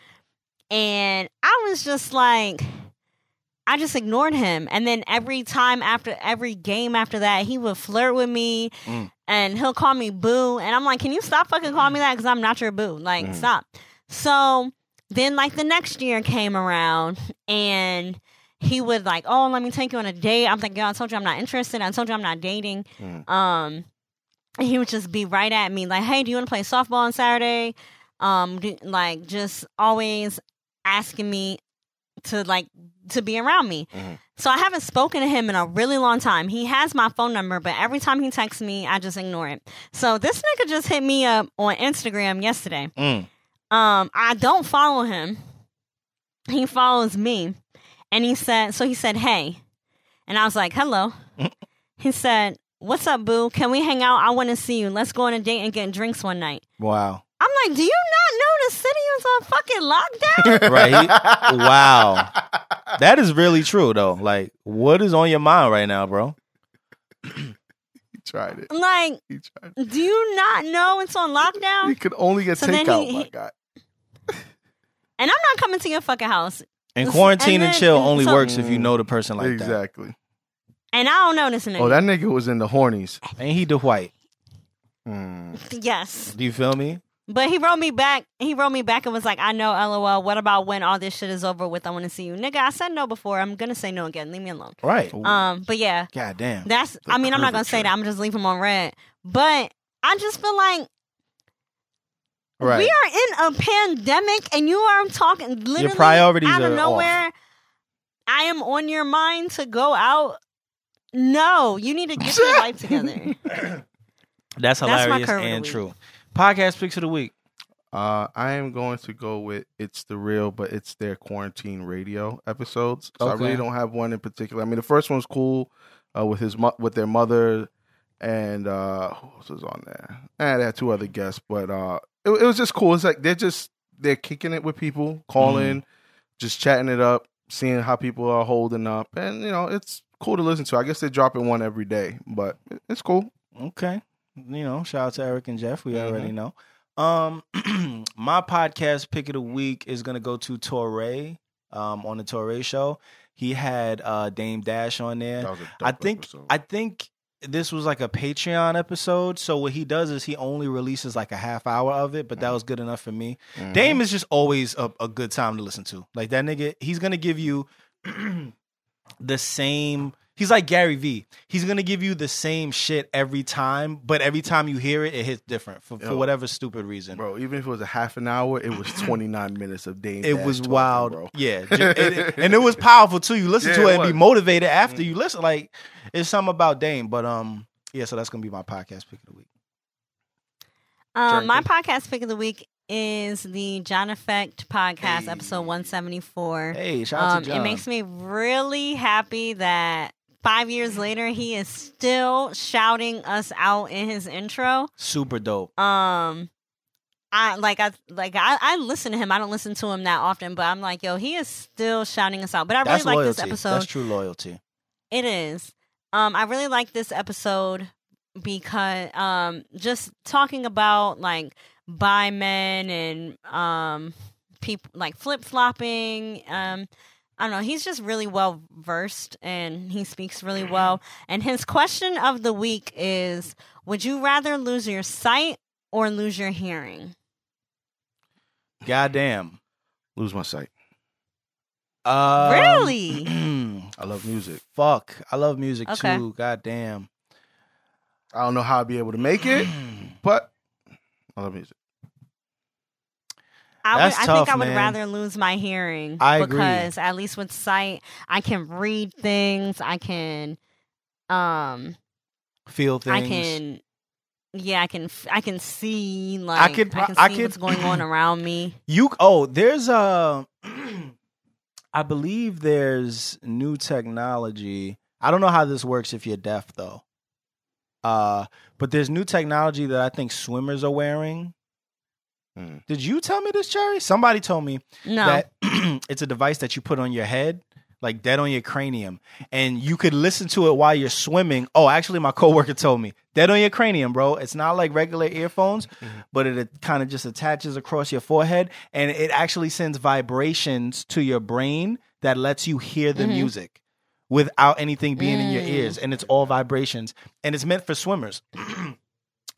and I was just like. I just ignored him. And then every time after every game after that, he would flirt with me Mm. and he'll call me boo. And I'm like, can you stop fucking calling me that? Because I'm not your boo. Like, Mm. stop. So then, like, the next year came around and he would, like, oh, let me take you on a date. I'm like, yo, I told you I'm not interested. I told you I'm not dating. Mm. Um, he would just be right at me, like, hey, do you want to play softball on Saturday? Um, do, like, just always asking me to, like, to be around me. Mhm. So I haven't spoken to him in a really long time. He has my phone number, but every time he texts me, I just ignore it. So this nigga just hit me up on Instagram yesterday. Mm. Um, I don't follow him. He follows me. and he said, so he said, "Hey," and I was like, "Hello." he said, "What's up, boo? Can we hang out? I want to see you. Let's go on a date and get drinks one night." Wow. I'm like, "Do you not know the city is on fucking lockdown?" Right. Wow. That is really true though. Like, what is on your mind right now, bro? He tried it. I'm like, He tried it. "Do you not know it's on lockdown? He lockdown?" could only get So then takeout, he- my he- guy. And I'm not coming to your fucking house. And And quarantine and then- chill only so- works if you know the person like that. exactly. And I don't know this nigga. Oh, that nigga was in the hornies. Ain't he the white? Hmm. yes. Do you feel me? But he wrote me back. He wrote me back and was like, I know, lol. What about when all this shit is over with? I want to see you. Nigga, I said no before. I'm going to say no again. Leave me alone. Right. Um, But yeah, God damn. that's, I mean, I'm not going to say that. I'm just leave him on red. But I just feel like Right. we are in a pandemic and you are talking literally priorities out of are off. nowhere. I am on your mind to go out. No, you need to get your life together. That's That's my hilarious curve of the and true. Podcast picks of the week. Uh, I am going to go with it's the real, but it's their quarantine radio episodes. So I Okay. really don't have one in particular. I mean, the first one was cool uh, with his mo- with their mother, and uh, who else was on there? And they had two other guests, but uh, it, it was just cool. It's like they're just they're kicking it with people, calling, just chatting it up, seeing how people are holding up, and you know, it's cool to listen to. I guess they're dropping one every day, but it's cool. Okay. You know, shout out to Eric and Jeff. We Mhm. already know. Um, my podcast pick of the week is gonna go to Touré. Um, on the Touré show, he had uh Dame Dash on there. That was a I think episode. I think this was like a Patreon episode. So what he does is he only releases like a half hour of it, but that was good enough for me. Mhm. Dame is just always a, a good time to listen to. Like that nigga, he's gonna give you the same. He's like Gary Vee. He's gonna give you the same shit every time, but every time you hear it, it hits different for, for Yo. whatever stupid reason. Bro, even if it was a half an hour, it was 29 minutes of Dame it Dash was talking, wild, bro. yeah, Ju- it- and it was powerful too. You listen Yeah, to it it and be was. motivated after Mm. you listen. Like it's something about Dame, but um, yeah. So that's gonna be my podcast pick of the week. Um, my podcast pick of the week is the John Effect podcast, Hey. episode 174. Hey, shout out Um, to John. it makes me really happy that five years later he is still shouting us out in his intro. super dope. Um, I like I like I, I listen to him. I don't listen to him that often, but I'm like, yo, he is still shouting us out. But I really That's like this episode. That's true loyalty. It is. Um, I really like this episode because um, just talking about like bi men and um, people like flip flopping. Um, I don't know. He's just really well versed and he speaks really well. And his question of the week is: Would you rather lose your sight or lose your hearing? Goddamn. Lose my sight. Um, Really? I love music. Fuck. I love music Okay. too. Goddamn. I don't know how I'd be able to make it, but I love music. I, would, That's I tough, think I would man. rather lose my hearing I agree. because at least with sight, I can read things. I can, um, Feel things. I can, yeah, I can, I can see like could I can see I could- what's going on around me. You oh, there's a I believe there's new technology. I don't know how this works if you're deaf though. Uh but there's new technology that I think swimmers are wearing. Hmm. Did you tell me this, Cherry? Somebody told me No, that it's a device that you put on your head, like dead on your cranium, and you could listen to it while you're swimming. Oh, actually, my coworker told me dead on your cranium, bro. It's not like regular earphones, Mhm. but it kind of just attaches across your forehead, and it actually sends vibrations to your brain that lets you hear the Mhm. music without anything being in your Mm. ears, and it's all vibrations, and it's meant for swimmers.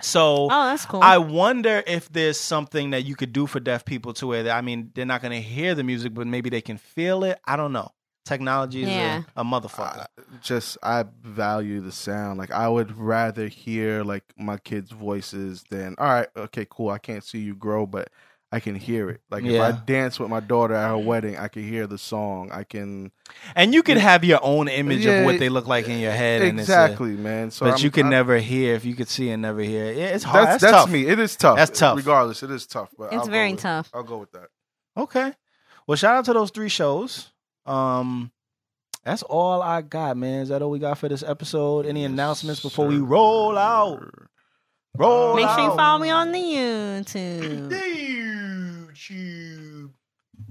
so. oh, that's cool. I wonder if there's something that you could do for deaf people to where, I mean, they're not going to hear the music, but maybe they can feel it. I don't know. Technology is Yeah. a, a motherfucker. I, just I value the sound. Like I would rather hear like my kids' voices than all right, okay, cool. I can't see you grow, but I can hear it. Like if I dance with my daughter at her wedding, I can hear the song. I can and you can have your own image Yeah, of what they look like in your head. And it's a- exactly, man. So but I'm- you can I'm- never hear if you could see and never hear. Yeah, it's hard. That's That's, that's, tough. me. It is tough. That's tough. Regardless, it is tough. But it's I'll very with- tough. I'll go with that. Okay. Well, shout out to those three shows. Um, That's all I got, man. Is that all we got for this episode? Any announcements before we roll out? Roll Make sure you out. follow me on the YouTube. YouTube.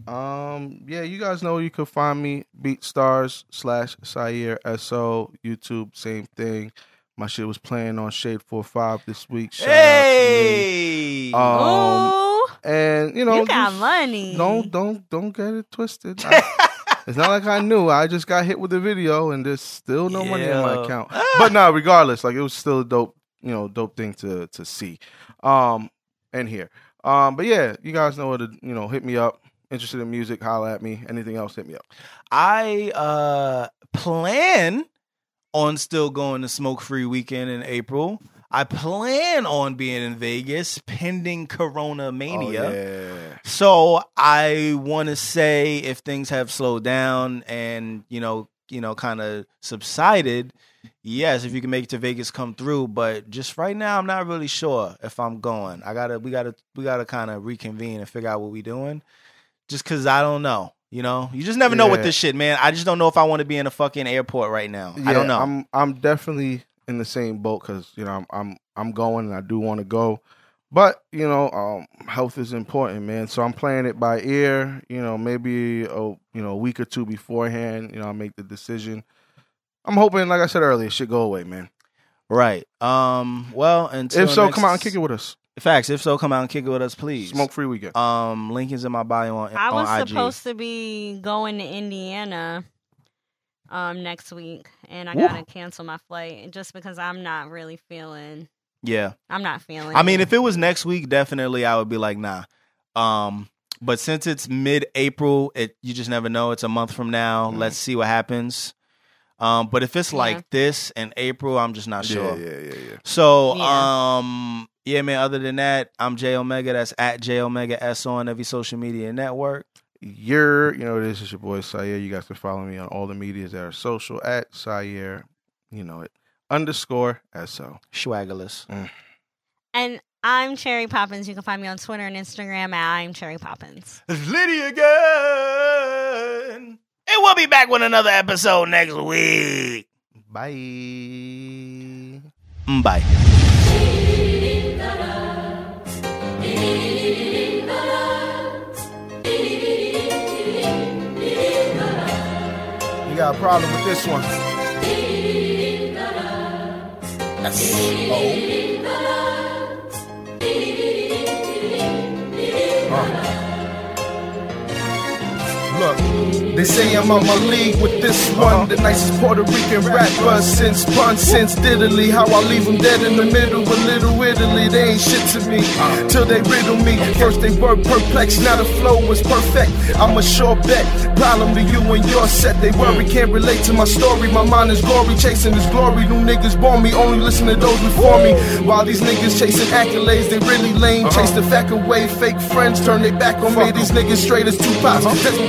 Um, yeah, you guys know you can find me BeatStars slash Syer SO YouTube, same thing. My shit was playing on Shade 45 this week. Shout Hey. out to me. Um, Ooh, and you know, you got just money. Don't don't don't get it twisted. I- it's not like I knew. I just got hit with the video, and there's still no money in my account. But no, regardless, like it was still a dope, you know, dope thing to to see, um, and hear. Um, but yeah, you guys know what to you know. Hit me up. Interested in music? Holla at me. Anything else? Hit me up. I uh plan on still going to smoke free weekend in April. I plan on being in Vegas pending Corona Mania. Oh, yeah. So I want to say if things have slowed down and you know, you know, kind of subsided, yes, if you can make it to Vegas, come through. But just right now, I'm not really sure if I'm going. I gotta, we gotta, we gotta kind of reconvene and figure out what we doing. Just cause I don't know. You know, you just never know with this shit, man. I just don't know if I want to be in a fucking airport right now. I don't know. I'm I'm definitely in the same boat because you know I'm I'm I'm going and I do want to go, but you know um, health is important, man. So I'm playing it by ear. You know, maybe a you know a week or two beforehand. You know, I'll make the decision. I'm hoping, like I said earlier, it should go away, man. right. Um. Well, until if so, next- come out and kick it with us. Facts. If so, come out and kick it with us, please. Smoke free weekend. Um, link is in my bio on, I was on IG. supposed to be going to Indiana um next week, and I Woo. gotta cancel my flight just because I'm not really feeling. Yeah. I'm not feeling. I mean, it. if it was next week, definitely I would be like, nah. Um, but since it's mid-April, it you just never know. It's a month from now. Mhm. Let's see what happens. Um, but if it's Yeah. like this in April, I'm just not sure. Yeah, yeah, yeah, yeah. So, Yeah. um, yeah, man. Other than that, I'm J Omega. That's at J Omega S on every social media network. You're, you know, this is your boy Syer. You guys can follow me on all the medias that are social at Syer. You know it underscore so. Swaggerless. and I'm Cherry Poppins. You can find me on Twitter and Instagram at I'm Cherry Poppins. It's Liddy again. And we'll be back with another episode next week. Bye. Mm, Bye. You got a problem with this one? S O. Oh. Look, they say I'm on my league with this one. The nicest Puerto Rican rapper since Pun, since Diddley. How I leave them dead in the middle of Little Italy. They ain't shit to me till they riddle me. First they were perplexed, now the flow was perfect. I'm a sure bet. Problem to you and your set. They worry, can't relate to my story. My mind is gory, chasing this glory. New niggas born me, only listen to those before me. While these niggas chasing accolades, they really lame. Chase the fact away, fake friends turn their back on me. These niggas straight as two pops.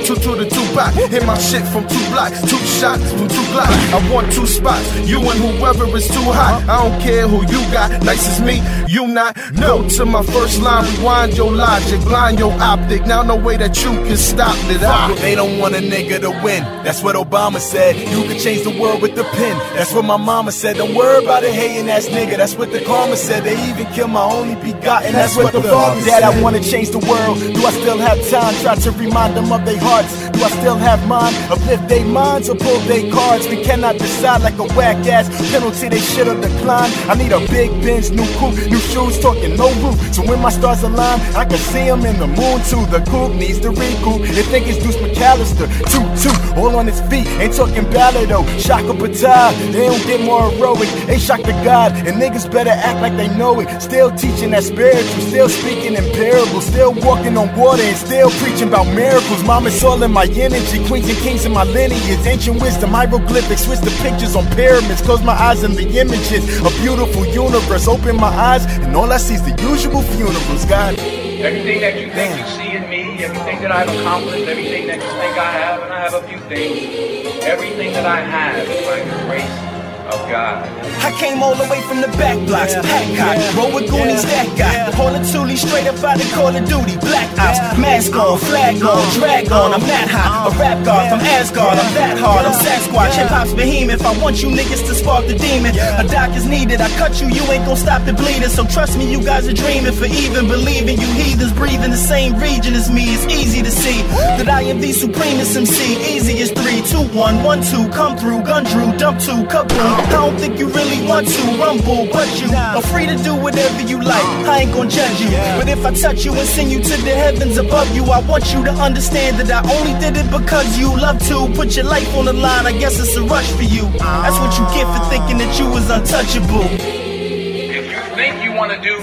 Two to the two pack. Hit my shit from two blocks, two shots from two blocks. I want two spots. You and whoever is too hot. I don't care who you got. Nice as me, you not. Go to my first line, rewind your logic, blind your optic. Now no way that you can stop it. I They don't want a nigga to win. That's what Obama said. You can change the world with the pen. That's what my mama said. Don't worry about a hating ass nigga. That's what the karma said. They even killed my only begotten. That's what the father said. I wanna change the world. Do I still have time? Try to remind them of their hearts. Do I still have mine? Uplift their minds or pull their cards? We cannot decide like a whack ass penalty. They should've declined. I need a big bench, new coupe, new shoes, talking no roof. So when my stars align, I can see them in the moon too. The coupe needs to recoup. They think it's Deuce McAllister. Two, two, all on his feet. Ain't talking ballad though. Shaka Patah, they don't get more heroic. They shock the God, and niggas better act like they know it. Still teaching that spiritual, still speaking in parables, still walking on water, and still preaching about miracles. Mom, all in my energy. Queens and kings in my lineage. Ancient wisdom, hieroglyphics, switch the pictures on pyramids. Close my eyes and the images. A beautiful universe. Open my eyes, and all I see is the usual funerals. God. Everything that you think you see in me, everything that I've accomplished, everything that you think I have, and I have a few things, everything that I have is by the grace of God. I came all the way from the back blocks, pack cock, roll with Goonies, that guy. Pulling Thule straight up out of Call of Duty, Black Ops, mask on, flag on, drag on. I'm that hot, a uh-huh. rap god from Asgard. I'm that hard, I'm Sasquatch, hip hop's behemoth. I want you niggas to spark the demon. A doc is needed, I cut you, you ain't gon' stop the bleeding. So trust me, you guys are dreaming for even believing. You heathens breathe in the same region as me. It's easy to see that I am the supremest MC. Easy as three, two, one, one, two. Come through, gun drew, dump two, kaboom. I don't think you really want to rumble, but you are free to do whatever you like. I ain't gon' judge you, but if I touch you and send you to the heavens above you, I want you to understand that I only did it because you love to put your life on the line. I guess it's a rush for you. That's what you get for thinking that you was untouchable. If you think you want to do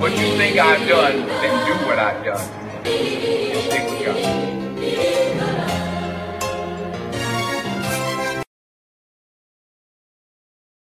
what you think I've done, then do what I've done. And stick with God.